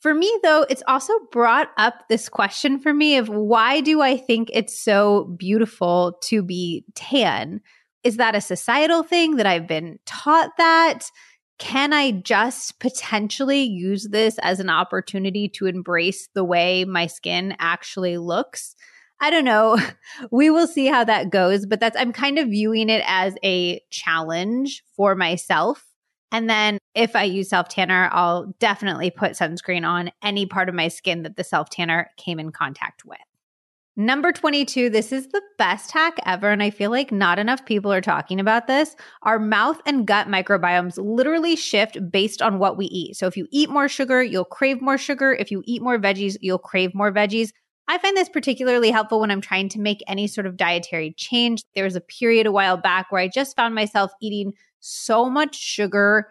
For me, though, it's also brought up this question for me of why do I think it's so beautiful to be tan? Is that a societal thing that I've been taught that? can I just potentially use this as an opportunity to embrace the way my skin actually looks? I don't know. (laughs) We will see how that goes, but that's, I'm kind of viewing it as a challenge for myself. And then if I use self tanner, I'll definitely put sunscreen on any part of my skin that the self tanner came in contact with. Number 22, this is the best hack ever. And I feel like not enough people are talking about this. Our mouth and gut microbiomes literally shift based on what we eat. So if you eat more sugar, you'll crave more sugar. If you eat more veggies, you'll crave more veggies. I find this particularly helpful when I'm trying to make any sort of dietary change. There was a period a while back where I just found myself eating so much sugar.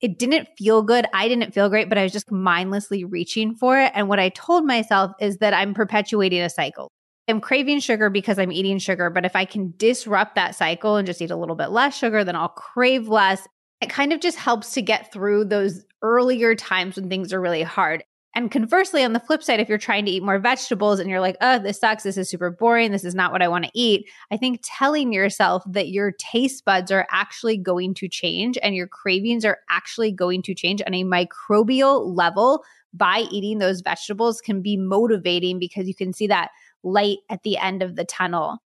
It didn't feel good. I didn't feel great, but I was just mindlessly reaching for it. And what I told myself is that I'm perpetuating a cycle. I'm craving sugar because I'm eating sugar, but if I can disrupt that cycle and just eat a little bit less sugar, then I'll crave less. It kind of just helps to get through those earlier times when things are really hard. And conversely, on the flip side, if you're trying to eat more vegetables and you're like, oh, this sucks, this is super boring, this is not what I want to eat, I think telling yourself that your taste buds are actually going to change and your cravings are actually going to change on a microbial level by eating those vegetables can be motivating because you can see that light at the end of the tunnel.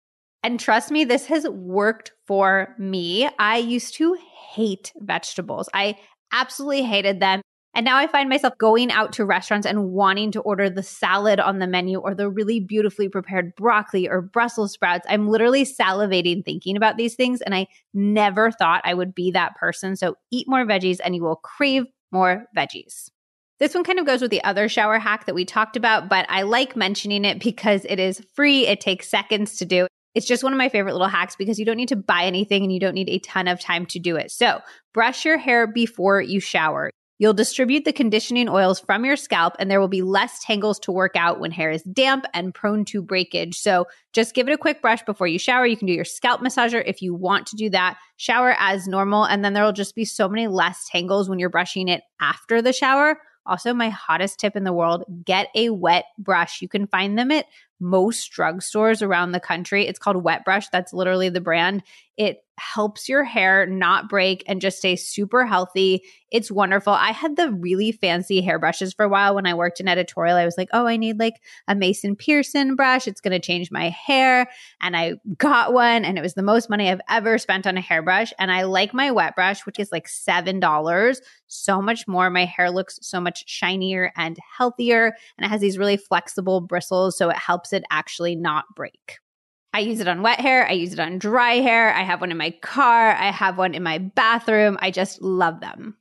And trust me, this has worked for me. I used to hate vegetables. I absolutely hated them. And now I find myself going out to restaurants and wanting to order the salad on the menu or the really beautifully prepared broccoli or Brussels sprouts. I'm literally salivating thinking about these things. And I never thought I would be that person. So eat more veggies and you will crave more veggies. This one kind of goes with the other shower hack that we talked about, but I like mentioning it because it is free. It takes seconds to do. It's just one of my favorite little hacks because you don't need to buy anything and you don't need a ton of time to do it. So, brush your hair before you shower. You'll distribute the conditioning oils from your scalp, and there will be less tangles to work out when hair is damp and prone to breakage. So, just give it a quick brush before you shower. You can do your scalp massager if you want to do that. Shower as normal, and then there will just be so many less tangles when you're brushing it after the shower. Also, my hottest tip in the world get a wet brush. You can find them at most drugstores around the country. It's called Wet Brush. That's literally the brand. It helps your hair not break and just stay super healthy. It's wonderful. I had the really fancy hairbrushes for a while when I worked in editorial. I was like, oh, I need like a Mason Pearson brush. It's going to change my hair. And I got one and it was the most money I've ever spent on a hairbrush. And I like my wet brush, which is like $7, so much more. My hair looks so much shinier and healthier. And it has these really flexible bristles. So it helps it actually not break. I use it on wet hair. I use it on dry hair. I have one in my car. I have one in my bathroom. I just love them.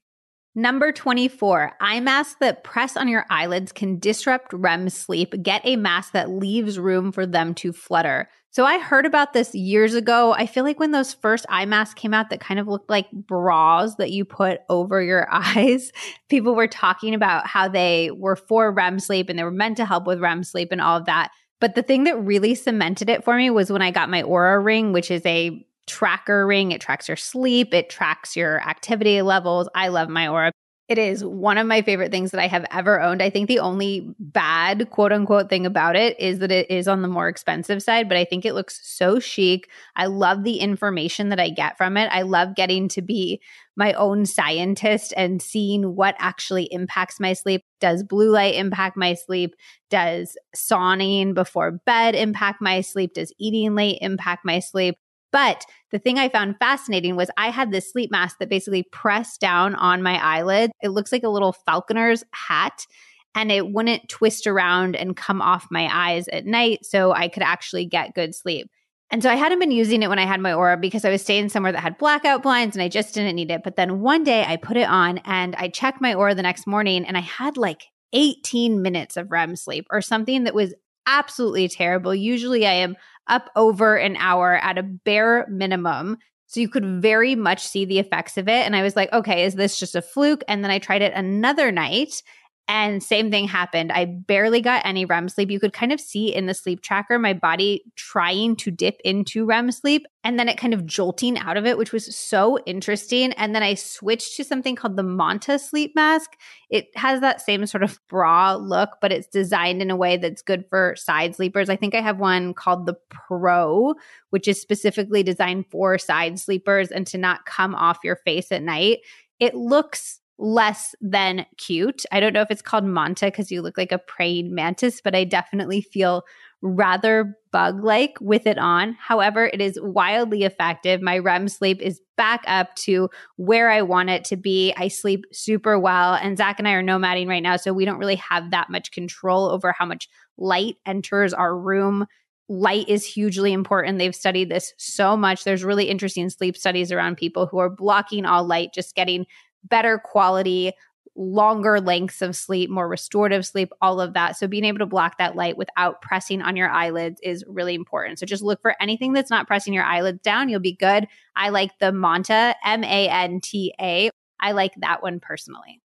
Number 24, eye masks that press on your eyelids can disrupt REM sleep. Get a mask that leaves room for them to flutter. So I heard about this years ago. I feel like when those first eye masks came out that kind of looked like bras that you put over your (laughs) eyes, people were talking about how they were for REM sleep and they were meant to help with REM sleep and all of that. But the thing that really cemented it for me was when I got my Oura ring, which is a tracker ring. It tracks your sleep, it tracks your activity levels. I love my Oura. It is one of my favorite things that I have ever owned. I think the only bad quote unquote thing about it is that it is on the more expensive side, but I think it looks so chic. I love the information that I get from it. I love getting to be my own scientist and seeing what actually impacts my sleep. Does blue light impact my sleep? Does sauning before bed impact my sleep? Does eating late impact my sleep? But the thing I found fascinating was I had this sleep mask that basically pressed down on my eyelid. It looks like a little falconer's hat and it wouldn't twist around and come off my eyes at night so I could actually get good sleep. And so I hadn't been using it when I had my Oura because I was staying somewhere that had blackout blinds and I just didn't need it. But then one day I put it on and I checked my Oura the next morning and I had like 18 minutes of REM sleep or something that was absolutely terrible. Usually I am up over an hour at a bare minimum. So you could very much see the effects of it. And I was like, okay, is this just a fluke? And then I tried it another night and same thing happened. I barely got any REM sleep. You could kind of see in the sleep tracker my body trying to dip into REM sleep and then it kind of jolting out of it, which was so interesting. And then I switched to something called the Manta sleep mask. It has that same sort of (laughs) bra look, but it's designed in a way that's good for side sleepers. I think I have one called the Pro, which is specifically designed for side sleepers and to not come off your face at night. It looks less than cute. I don't know if it's called manta because you look like a praying mantis, but I definitely feel rather bug like with it on. However, it is wildly effective. My REM sleep is back up to where I want it to be. I sleep super well. And Zach and I are nomading right now. So we don't really have that much control over how much light enters our room. Light is hugely important. They've studied this so much. There's really interesting sleep studies around people who are blocking all light, just getting better quality, longer lengths of sleep, more restorative sleep, all of that. So being able to block that light without pressing on your eyelids is really important. So just look for anything that's not pressing your eyelids down. You'll be good. I like the Manta, M A N T A. I like that one personally.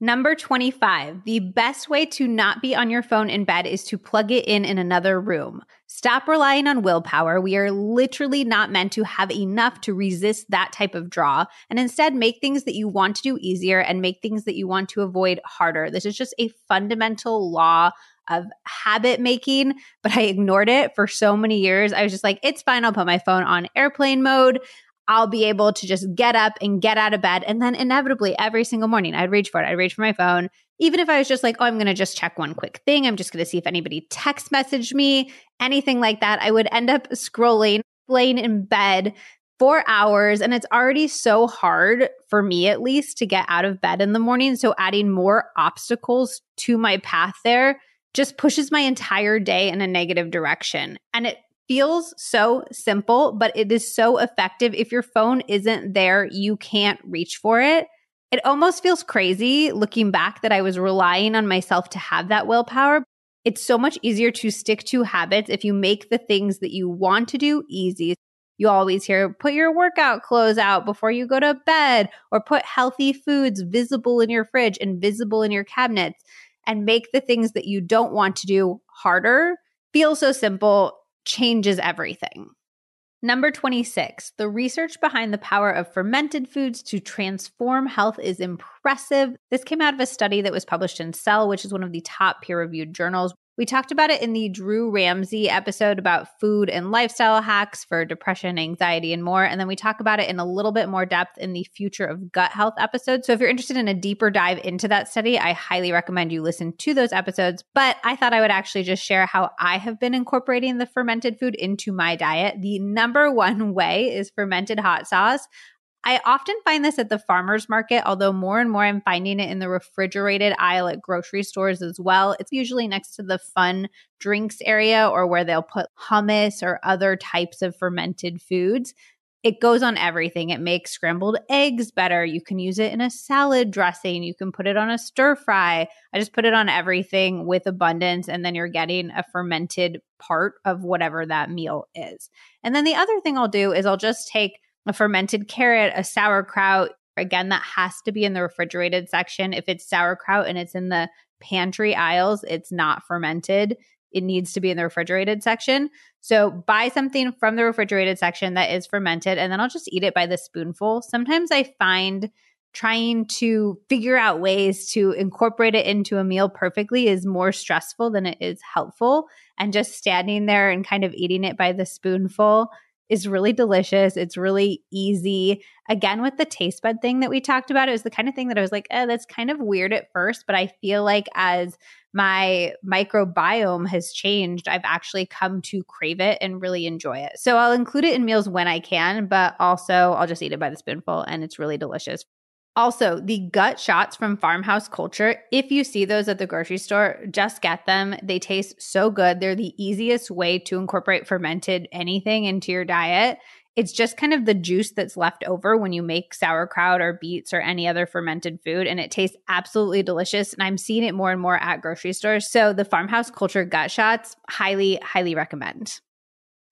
Number 25, the best way to not be on your phone in bed is to plug it in in another room. Stop relying on willpower. We are literally not meant to have enough to resist that type of draw and instead make things that you want to do easier and make things that you want to avoid harder. This is just a fundamental law of habit making, but I ignored it for so many years. I was just like, it's fine. I'll put my phone on airplane mode. I'll be able to just get up and get out of bed. And then inevitably, every single morning, I'd reach for it. I'd reach for my phone. Even if I was just like, oh, I'm going to just check one quick thing. I'm just going to see if anybody text messaged me, anything like that. I would end up scrolling, laying in bed for hours. And it's already so hard for me, at least, to get out of bed in the morning. So adding more obstacles to my path there just pushes my entire day in a negative direction. And it feels so simple, but it is so effective. If your phone isn't there, you can't reach for it. It almost feels crazy looking back that I was relying on myself to have that willpower. It's so much easier to stick to habits if you make the things that you want to do easy. You always hear put your workout clothes out before you go to bed, or put healthy foods visible in your fridge and visible in your cabinets, and make the things that you don't want to do harder. Feel so simple changes everything. Number 26, the research behind the power of fermented foods to transform health is impressive. This came out of a study that was published in Cell, which is one of the top peer reviewed journals. We talked about it in the Drew Ramsey episode about food and lifestyle hacks for depression, anxiety, and more. And then we talk about it in a little bit more depth in the Future of Gut Health episode. So if you're interested in a deeper dive into that study, I highly recommend you listen to those episodes. But I thought I would actually just share how I have been incorporating the fermented food into my diet. The number one (laughs) way is fermented hot sauce. I often find this at the farmer's market, although more and more I'm finding it in the refrigerated aisle at grocery stores as well. It's usually next to the fun drinks area or where they'll put hummus or other types of fermented foods. It goes on everything. It makes scrambled eggs better. You can use it in a salad dressing. You can put it on a stir fry. I just put it on everything with abundance, and then you're getting a fermented part of whatever that meal is. And then the other thing I'll do is I'll just take a fermented carrot, a sauerkraut. Again, that has to be in the refrigerated section. If it's sauerkraut and it's in the pantry aisles, it's not fermented. It needs to be in the refrigerated section. So buy something from the refrigerated section that is fermented, and then I'll just eat it by the spoonful. Sometimes I find trying to figure out ways to incorporate it into a meal perfectly is more stressful than it is helpful. And just standing there and kind of eating it by the spoonful is really delicious. It's really easy. Again, with the taste bud thing that we talked about, it was the kind of thing that I was like, oh, that's kind of weird at first. But I feel like as my microbiome has changed, I've actually come to crave it and really enjoy it. So I'll include it in meals when I can, but also I'll just eat it by the spoonful and it's really delicious. Also, the gut shots from Farmhouse Culture, if you see those at the grocery store, just get them. They taste so good. They're the easiest way to incorporate fermented anything into your diet. It's just kind of the juice that's left over when you make sauerkraut or beets or any other fermented food, and it tastes absolutely delicious. And I'm seeing it more and more at grocery stores. So, the Farmhouse Culture gut shots, highly, highly recommend.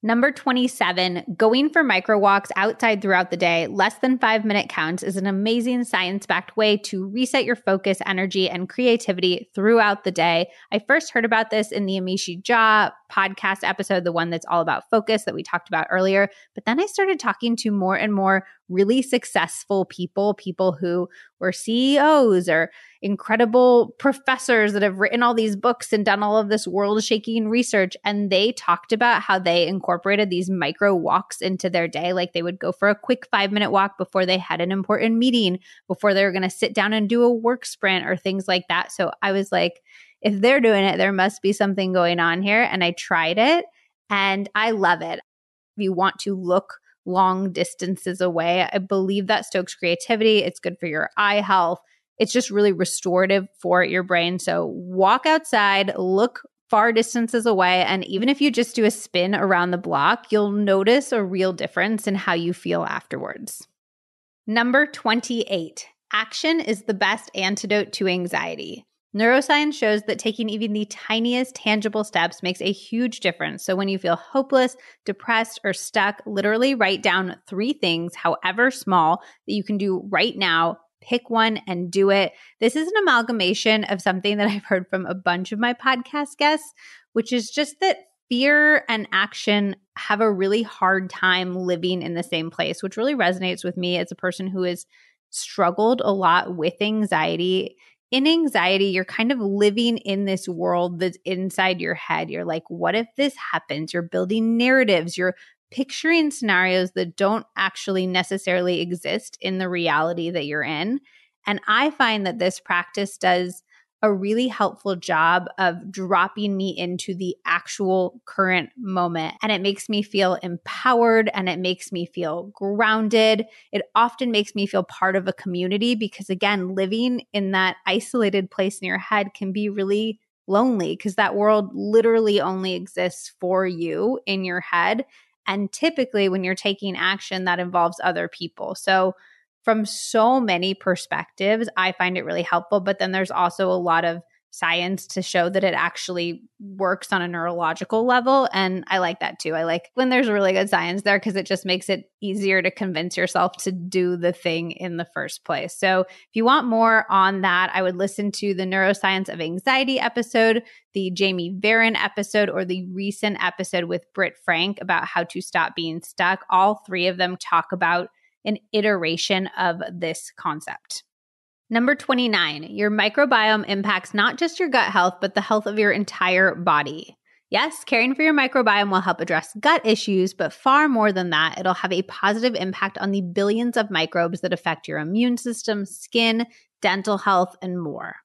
Number 27, going for micro walks outside throughout the day, less than five minute counts, is an amazing science backed way to reset your focus, energy, and creativity throughout the day. I first heard about this in the Amishi Jha podcast episode, the one that's all about focus that we talked about earlier. But then I started talking to more and more really successful people, people who were CEOs or incredible professors that have written all these books and done all of this world shaking research. And they talked about how they incorporated these micro walks into their day. Like they would go for a quick five minute walk before they had an important meeting, before they were going to sit down and do a work sprint or things like that. So I was like, if they're doing it, there must be something going on here. And I tried it and I love it. If you want to look long distances away. I believe that stokes creativity. It's good for your eye health. It's just really restorative for your brain. So walk outside, look far distances away. And even if you just do a spin around the block, you'll notice a real difference in how you feel afterwards. Number 28 action is the best antidote to anxiety. Neuroscience shows that taking even the tiniest tangible steps makes a huge difference. So when you feel hopeless, depressed, or stuck, literally write down three things, however small, that you can do right now. Pick one and do it. This is an amalgamation of something that (laughs) I've heard from a bunch of my podcast guests, which is just that fear and action have a really hard time living in the same place, which really resonates with me as a person who has struggled a lot with anxiety in anxiety, you're kind of living in this world that's inside your head. You're like, what if this happens? You're building narratives, you're picturing scenarios that don't actually necessarily exist in the reality that you're in. And I find that this practice does a really helpful job of dropping me into the actual current moment. And it makes me feel empowered and it makes me feel grounded. It often makes me feel part of a community because, again, living in that isolated place in your head can be really lonely because that world literally only exists for you in your head. And typically, when you're taking action, that involves other people. So, from so many perspectives, I find it really helpful. But then there's also a lot of science to show that it actually works on a neurological level. And I like that too. I like when there's really good science there because it just makes it easier to convince yourself to do the thing in the first place. So if you want more on that, I would listen to the Neuroscience of Anxiety episode, the Jamie Varin episode, or the recent episode with Britt Frank about how to stop being stuck. All three of them talk about an iteration of this concept. Number 29, your microbiome impacts not just your gut health, but the health of your entire body. Yes, caring for your microbiome will help address gut issues, but far more than that, it'll have a positive impact on the billions of microbes that affect your immune system, skin, dental health, and more.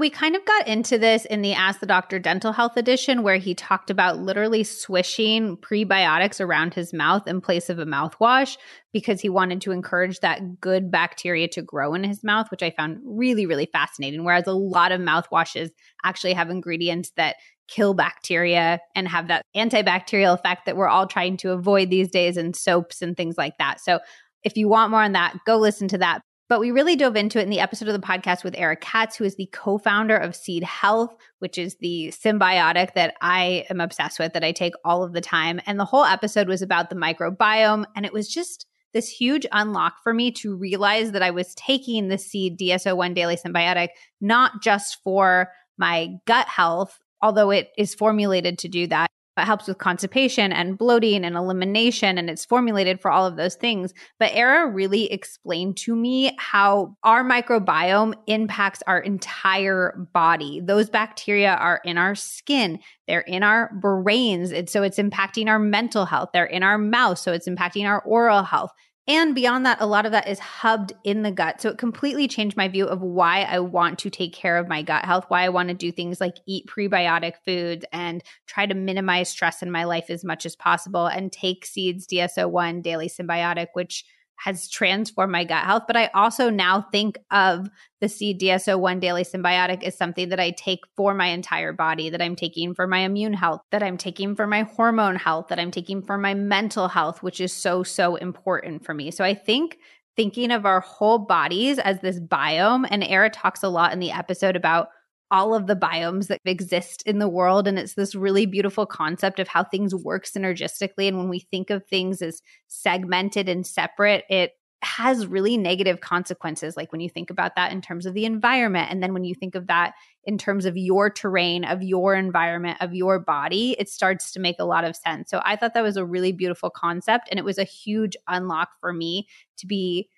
We kind of got into this in the Ask the Doctor Dental Health edition, where he talked about literally swishing prebiotics around his mouth in place of a mouthwash because he wanted to encourage that good bacteria to grow in his mouth, which I found really, really fascinating. Whereas a lot of mouthwashes actually have ingredients that kill bacteria and have that antibacterial effect that we're all trying to avoid these days in soaps and things like that. So if you want more on that, go listen to that. But we really dove into it in the episode of the podcast with Ara Katz, who is the co founder of Seed Health, which is the synbiotic that I am obsessed with, that I take all of the time. And the whole episode was about the microbiome. And it was just this huge unlock for me to realize that I was taking the Seed DS-01 Daily Synbiotic not just for my gut health, although it is formulated to do that. It helps with constipation and bloating and elimination, and it's formulated for all of those things. But Ara really explained to me how our microbiome impacts our entire body. Those bacteria are in our skin, they're in our brains. And so it's impacting our mental health, they're in our mouth. So it's impacting our oral health. And beyond that, a lot of that is hubbed in the gut. So it completely changed my view of why I want to take care of my gut health, why I want to do things like eat prebiotic foods and try to minimize stress in my life as much as possible and take Seeds DS-01 Daily Synbiotic, which has transformed my gut health. But I also now think of the Seed DS-01 Daily Synbiotic as something that I take for my entire body, that I'm taking for my immune health, that I'm taking for my hormone health, that I'm taking for my mental health, which is so, so important for me. So I think thinking of our whole bodies as this biome, and Ara talks a lot in the episode about all of the biomes that exist in the world. And it's this really beautiful concept of how things work synergistically. And when we think of things as segmented and separate it has really negative consequences like when you think about that in terms of the environment. And then when you think of that in terms of your terrain of your environment of your body it starts to make a lot of sense. So i thought that was a really beautiful concept. And it was a huge unlock for me to be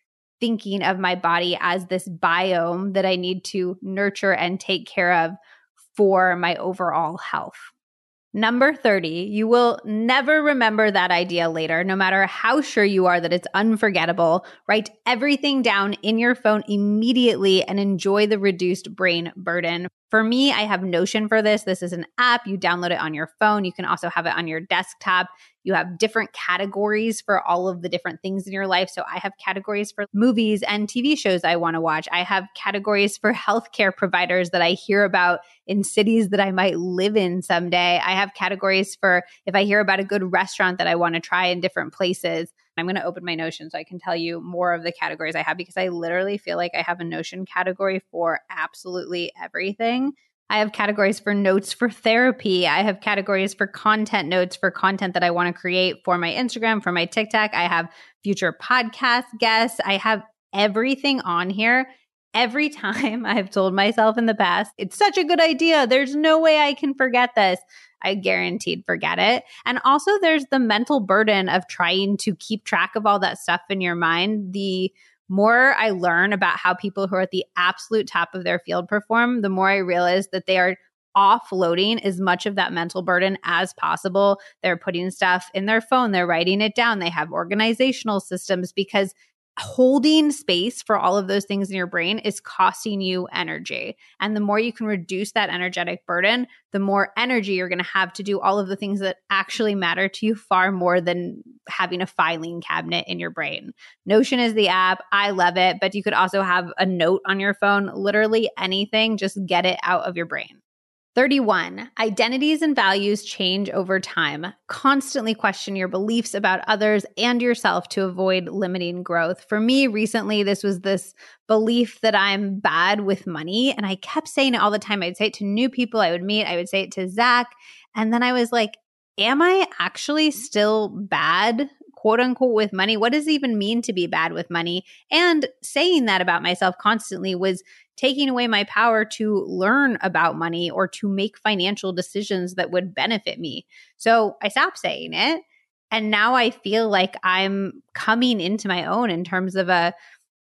thinking of my body as this biome that I need to nurture and take care of for my overall health. Number 30, you will never remember that idea later, no matter how sure you are that it's unforgettable. Write everything down in your phone immediately and enjoy the reduced brain burden. For me, I have Notion for this. This is an app. You download it on your phone. You can also have it on your desktop. You have different categories for all of the different things in your life. So I have categories for movies and TV shows I want to watch. I have categories for (laughs) healthcare providers that I hear about in cities that I might live in someday. I have categories for if I hear about a good restaurant that I want to try in different places. I'm going to open my Notion so I can tell you more of the categories I have because I literally feel like I have a Notion category for absolutely everything. I have categories for notes for therapy. I have categories for content notes for content that I want to create for my Instagram, for my TikTok. I have future podcast guests. I have everything on here. Every (laughs) time I've told myself in the past, it's such a good idea. There's no way I can forget this. I guaranteed forget it. And also, there's the mental burden of trying to keep track of all that stuff in your mind. The more I learn about how people who are at the absolute top of their field perform, the more I realize that they are offloading as much of that mental burden as possible. They're putting stuff in their phone, they're writing it down, they have organizational systems because holding space for all of those things in your brain is costing you energy. And the more you can reduce that energetic burden, the more energy you're going to have to do all of the things that actually matter to you far more than having a filing cabinet in your brain. Notion is the app. I love it, but you could also have a note on your phone, literally anything, just get it out of your brain. 31. Identities and values change over time. Constantly question your beliefs about others and yourself to avoid limiting growth. For me, recently, this was this belief that I'm bad with money. And I kept saying it all the time. I'd say it to new people I would meet, I would say it to Zach. And then I was like, Am I actually still bad quote unquote with money. What does it even mean to be bad with money? And saying that about myself constantly was taking away my power to learn about money or to make financial decisions that would benefit me. So I stopped saying it. And now I feel like I'm coming into my own in terms of a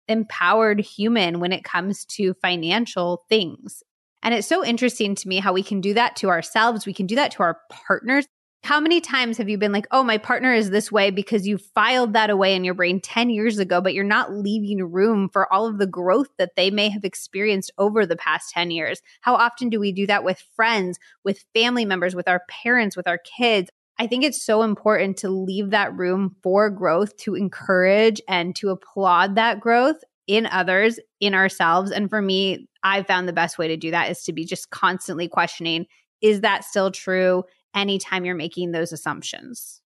empowered human when it comes to financial things. And it's so interesting to me how we can do that to ourselves. We can do that to our partners. How many times have you been like, oh, my partner is this way because you filed that away in your brain 10 years ago, but you're not leaving room for all of the growth that they may have experienced over the past 10 years? How often do we do that with friends, with family members, with our parents, with our kids? I think it's so important to leave that room for growth, to encourage and to applaud that growth in others, in ourselves. And for me, I found the best way to do that is to be just constantly questioning is that still true? Anytime you're making those assumptions.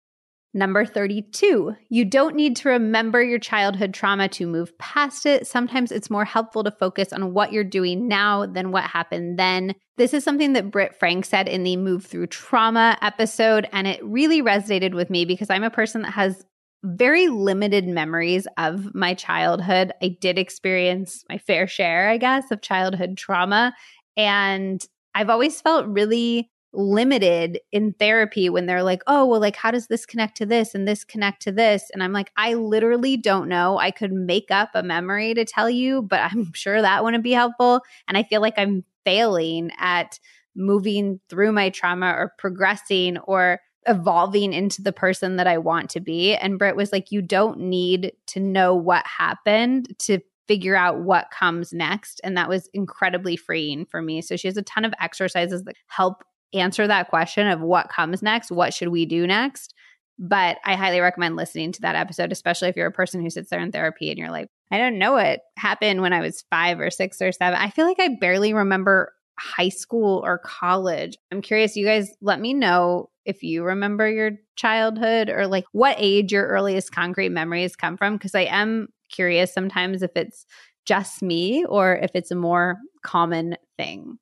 Number 32, you don't need to remember your childhood trauma to move past it. Sometimes it's more helpful to focus on what you're doing now than what happened then. This is something that Britt Frank said in the Move Through Trauma episode, and it really resonated with me because I'm a person that has very limited memories of my childhood. I did experience my fair share, I guess, of childhood trauma. And I've always felt really limited in therapy when they're like, oh, well, like, how does this connect to this and this connect to this? And I'm like, I literally don't know. I could make up a memory to tell you, but I'm (laughs) sure that wouldn't be helpful. And I feel like I'm failing at moving through my trauma or progressing or evolving into the person that I want to be. And Britt was like, you don't need to know what happened to figure out what comes next. And that was incredibly freeing for me. So she has a ton of exercises that help answer that question of what comes next, what should we do next. But I highly recommend listening to that episode, especially if you're a person who sits there in therapy and you're like, I don't know what happened when I was five or six or seven. I feel like I barely remember high school or college. I'm curious, you guys let me know if you remember your childhood or like what age your earliest concrete memories come from. Cause I am curious sometimes if it's just me or if it's a more common thing.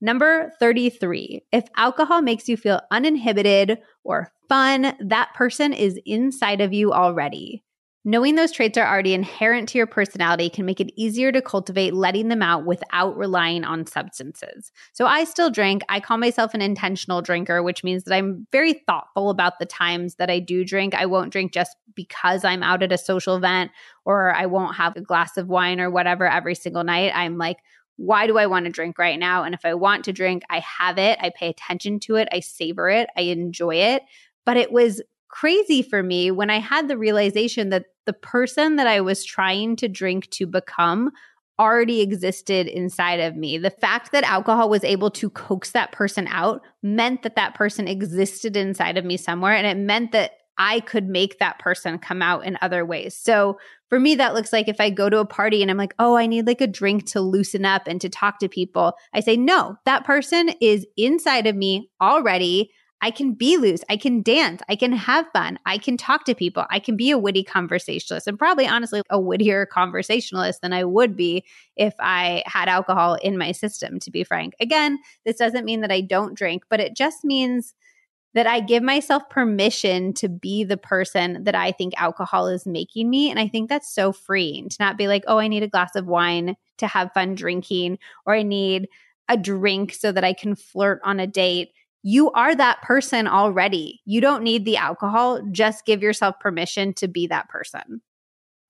Number 33. If alcohol makes you feel uninhibited or fun, that person is inside of you already. Knowing those traits are already inherent to your personality can make it easier to cultivate letting them out without relying on substances. So I still drink. I call myself an intentional drinker, which means that I'm very thoughtful about the times that I do drink. I won't drink just because I'm out at a social event or I won't have a glass of wine or whatever every single night. I'm like, why do I want to drink right now? And if I want to drink, I have it. I pay attention to it. I savor it. I enjoy it. But it was crazy for me when I had the realization that the person that I was trying to drink to become already existed inside of me. The fact that alcohol was able to coax that person out meant that that person existed inside of me somewhere. And it meant that I could make that person come out in other ways. So for me, that looks like if I go to a party and I'm like, oh, I need like a drink to loosen up and to talk to people, I say, no, that person is inside of me already. I can be loose. I can dance. I can have fun. I can talk to people. I can be a witty conversationalist and probably honestly a wittier conversationalist than I would be if I had alcohol in my system, to be frank. Again, this doesn't mean that I don't drink, but it just means that I give myself permission to be the person that I think alcohol is making me. And I think that's so freeing to not be like, oh, I need a glass of wine to have fun drinking, or I need a drink so that I can flirt on a date. You are that person already. You don't need the alcohol. Just give yourself permission to be that person.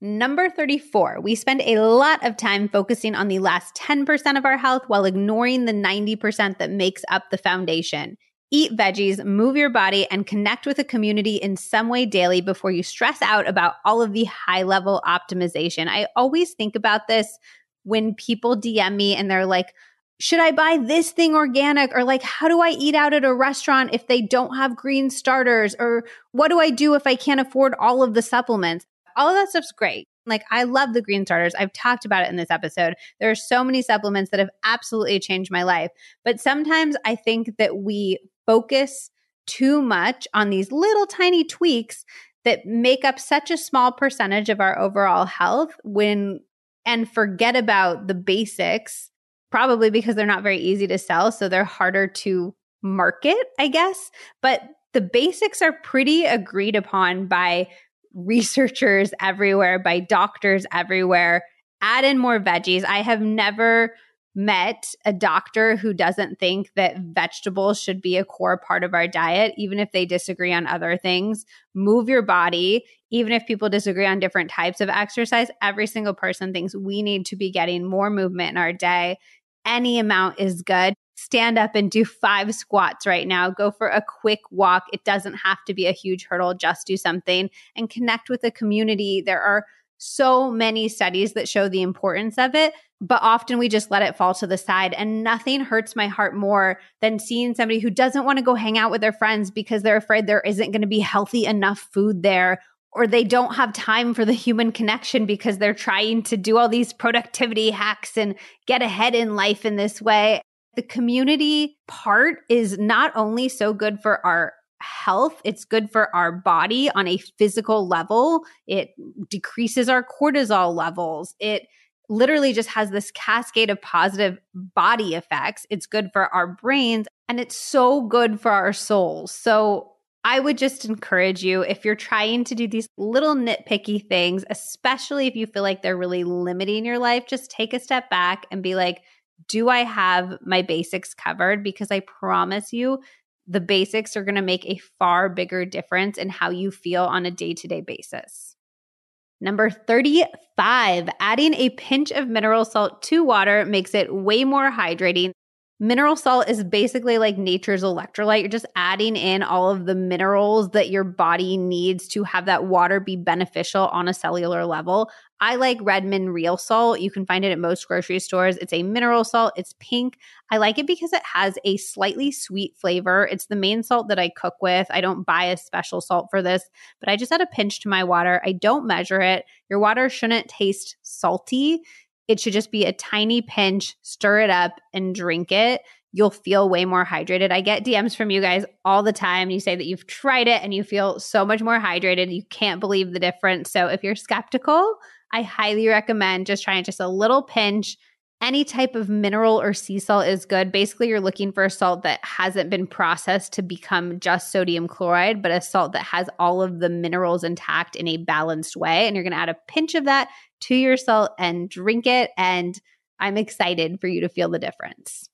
Number 34, we spend a lot of time focusing on the last 10% of our health while ignoring the 90% that makes up the foundation. Eat veggies, move your body, and connect with a community in some way daily before you stress out about all of the high level optimization. I always think about this when people DM me and they're like, should I buy this thing organic? Or like, how do I eat out at a restaurant if they don't have green starters? Or what do I do if I can't afford all of the supplements? All of that stuff's great. Like, I love the green starters. I've talked about it in this episode. There are so many supplements that have absolutely changed my life. But sometimes I think that we focus too much on these little tiny tweaks that make up such a small percentage of our overall health when and forget about the basics probably because they're not very easy to sell so they're harder to market i guess. But the basics are pretty agreed upon by researchers everywhere by doctors everywhere. Add in more veggies. I have never met a doctor who doesn't think that vegetables should be a core part of our diet, even if they disagree on other things. Move your body, even if people disagree on different types of exercise. Every single person thinks we need to be getting more movement in our day. Any amount is good. Stand up and do five squats right now. Go for a quick walk. It doesn't have to be a huge hurdle. Just do something and connect with a community. There are so many studies that show the importance of it, but often we just let it fall to the side. And nothing hurts my heart more than seeing somebody who doesn't want to go hang out with their friends because they're afraid there isn't going to be healthy enough food there. Or they don't have time for the human connection because they're trying to do all these productivity hacks and get ahead in life in this way. The community part is not only so good for our health. It's good for our body on a physical level. It decreases our cortisol levels. It literally just has this cascade of positive body effects. It's good for our brains and it's so good for our souls. So I would just encourage you if you're trying to do these little nitpicky things, especially if you feel like they're really limiting your life, just take a step back and be like, do I have my basics covered? Because I promise you, the basics are going to make a far bigger difference in how you feel on a day to day basis. Number 35, adding a pinch of mineral salt to water makes it way more hydrating Mineral salt is basically like nature's electrolyte. You're just adding in all of the minerals that your body needs to have that water be beneficial on a cellular level. I like Redmond Real Salt. You can find it at most grocery stores. It's a mineral salt, it's pink. I like it because it has a slightly sweet flavor. It's the main salt that I cook with. I don't buy a special salt for this, but I just add a pinch to my water. I don't measure it. Your water shouldn't taste salty. It should just be a tiny pinch, stir it up and drink it. You'll feel way more hydrated. I get DMs from you guys all the time. You say that you've tried it and you feel so much more hydrated. You can't believe the difference. So if you're skeptical, I highly recommend just trying just a little pinch. Any type of mineral or sea salt is good. Basically, you're looking for a salt that hasn't been processed to become just sodium chloride, but a salt that has all of the minerals intact in a balanced way. And you're going to add a pinch of that to your salt and drink it. And I'm excited for you to feel the difference.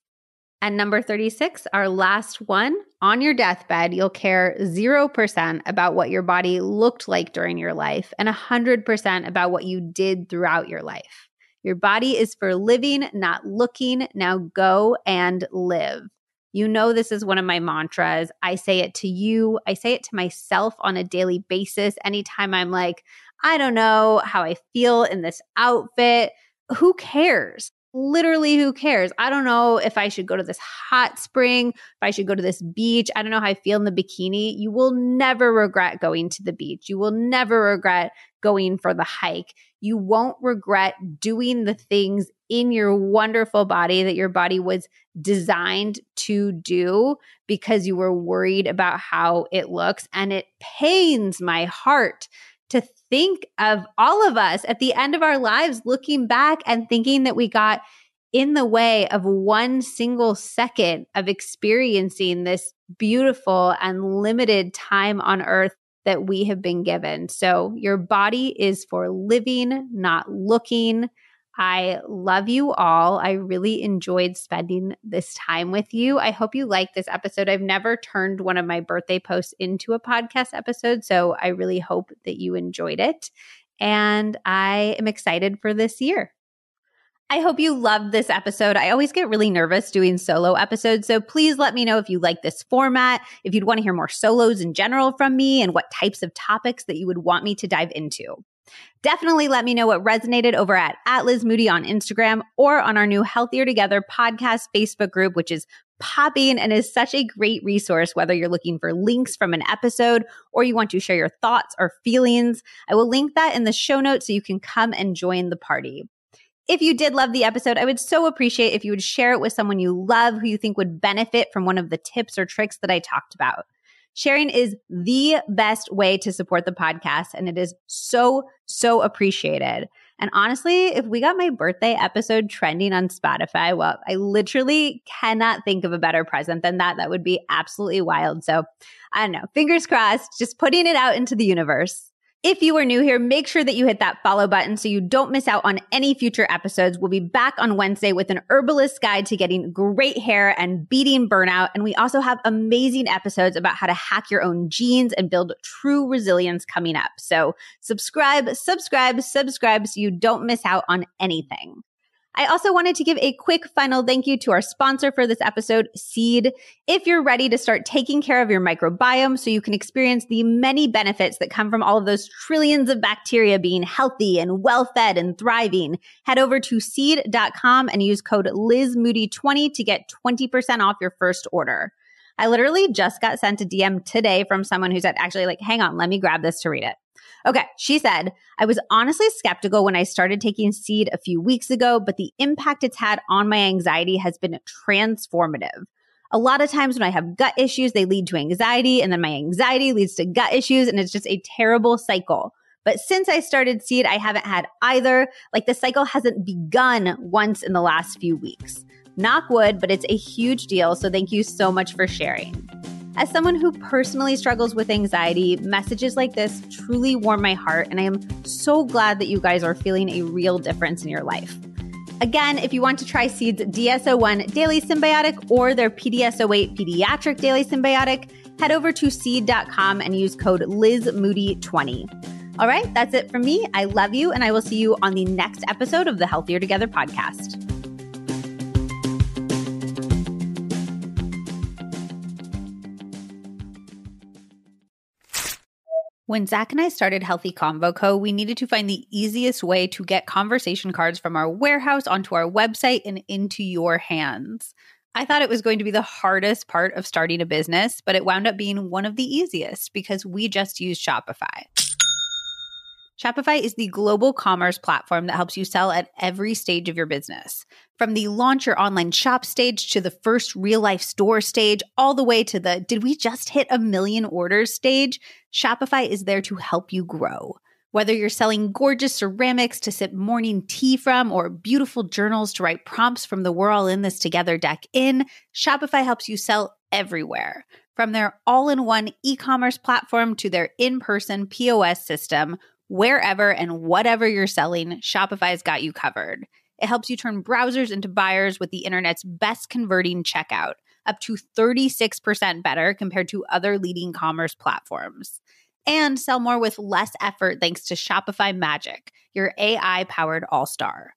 And number 36, our last one on your deathbed, you'll care 0% about what your body looked like during your life and 100% about what you did throughout your life. Your body is for living, not looking. Now go and live. You know, this is one of my mantras. I say it to you, I say it to myself on a daily basis. Anytime I'm like, I don't know how I feel in this outfit. Who cares? Literally, who cares? I don't know if I should go to this hot spring, if I should go to this beach. I don't know how I feel in the bikini. You will never regret going to the beach. You will never regret going for the hike. You won't regret doing the things in your wonderful body that your body was designed to do because you were worried about how it looks. And it pains my heart to think of all of us at the end of our lives looking back and thinking that we got in the way of one single second of experiencing this beautiful and limited time on earth that we have been given. So, your body is for living, not looking. I love you all. I really enjoyed spending this time with you. I hope you like this episode. I've never turned one of my birthday posts into a podcast episode, so I really hope that you enjoyed it. And I am excited for this year. I hope you loved this episode. I always get really nervous doing solo episodes. So please let me know if you like this format, if you'd want to hear more solos in general from me, and what types of topics that you would want me to dive into. Definitely let me know what resonated over at, at Liz Moody on Instagram or on our new Healthier Together podcast Facebook group, which is popping and is such a great resource whether you're looking for links from an episode or you want to share your thoughts or feelings. I will link that in the show notes so you can come and join the party. If you did love the episode, I would so appreciate if you would share it with someone you love who you think would benefit from one of the tips or tricks that I talked about. Sharing is the best way to support the podcast, and it is so, so appreciated. And honestly, if we got my birthday episode trending on Spotify, well, I literally cannot think of a better present than that. That would be absolutely wild. So I don't know, fingers crossed, just putting it out into the universe. If you are new here, make sure that you hit that follow button so you don't miss out on any future episodes. We'll be back on Wednesday with an herbalist guide to getting great hair and beating burnout. And we also have amazing episodes about how to hack your own genes and build true resilience coming up. So subscribe, subscribe, subscribe so you don't miss out on anything. I also wanted to give a quick final thank you to our sponsor for this episode, Seed. If you're ready to start taking care of your microbiome so you can experience the many benefits that come from all of those trillions of bacteria being healthy and well fed and thriving, head over to seed.com and use code LizMoody20 to get 20% off your first order. I literally just got sent a DM today from someone who said, actually, like, hang on, let me grab this to read it. Okay. She said, I was honestly skeptical when I started taking seed a few weeks ago, but the impact it's had on my anxiety has been transformative. A lot of times when I have gut issues, they lead to anxiety, and then my anxiety leads to gut issues, and it's just a terrible cycle. But since I started seed, I haven't had either. Like the cycle hasn't begun once in the last few weeks. Knock wood, but it's a huge deal. So thank you so much for sharing. As someone who personally struggles with anxiety, messages like this truly warm my heart, and I am so glad that you guys are feeling a real difference in your life. Again, if you want to try Seed's DS-01 Daily Synbiotic or their PDS-08 Pediatric Daily Synbiotic, head over to seed.com and use code LizMoody20. All right, that's it from me. I love you, and I will see you on the next episode of the Healthier Together podcast. When Zach and I started Healthy Convo Co., we needed to find the easiest way to get conversation cards from our warehouse onto our website and into your hands. I thought it was going to be the hardest part of starting a business, but it wound up being one of the easiest because we just use Shopify. Shopify is the global commerce platform that helps you sell at every stage of your business. From the launch your online shop stage to the first real life store stage, all the way to the did we just hit a million orders stage, Shopify is there to help you grow. Whether you're selling gorgeous ceramics to sip morning tea from or beautiful journals to write prompts from the We're All in This Together deck in, Shopify helps you sell everywhere. From their all in one e commerce platform to their in person POS system, wherever and whatever you're selling, Shopify's got you covered. It helps you turn browsers into buyers with the internet's best converting checkout, up to 36% better compared to other leading commerce platforms. And sell more with less effort thanks to Shopify Magic, your AI powered all star.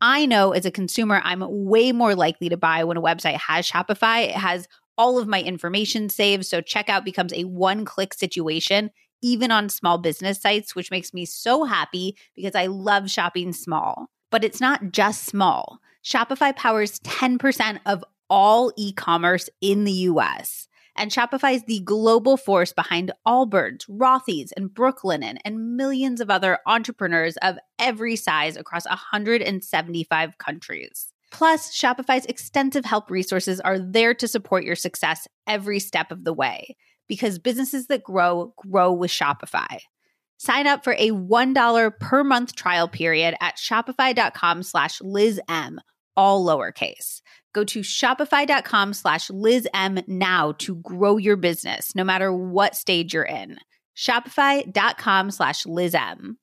I know as a consumer, I'm way more likely to buy when a website has Shopify. It has all of my information saved, so checkout becomes a one click situation even on small business sites, which makes me so happy because I love shopping small. But it's not just small. Shopify powers 10% of all e commerce in the US. And Shopify is the global force behind Allbirds, Rothy's, and Brooklinen, and millions of other entrepreneurs of every size across 175 countries. Plus, Shopify's extensive help resources are there to support your success every step of the way because businesses that grow grow with Shopify. Sign up for a $1 per month trial period at shopify.com slash LizM, all lowercase. Go to shopify.com slash LizM now to grow your business, no matter what stage you're in. Shopify.com slash LizM.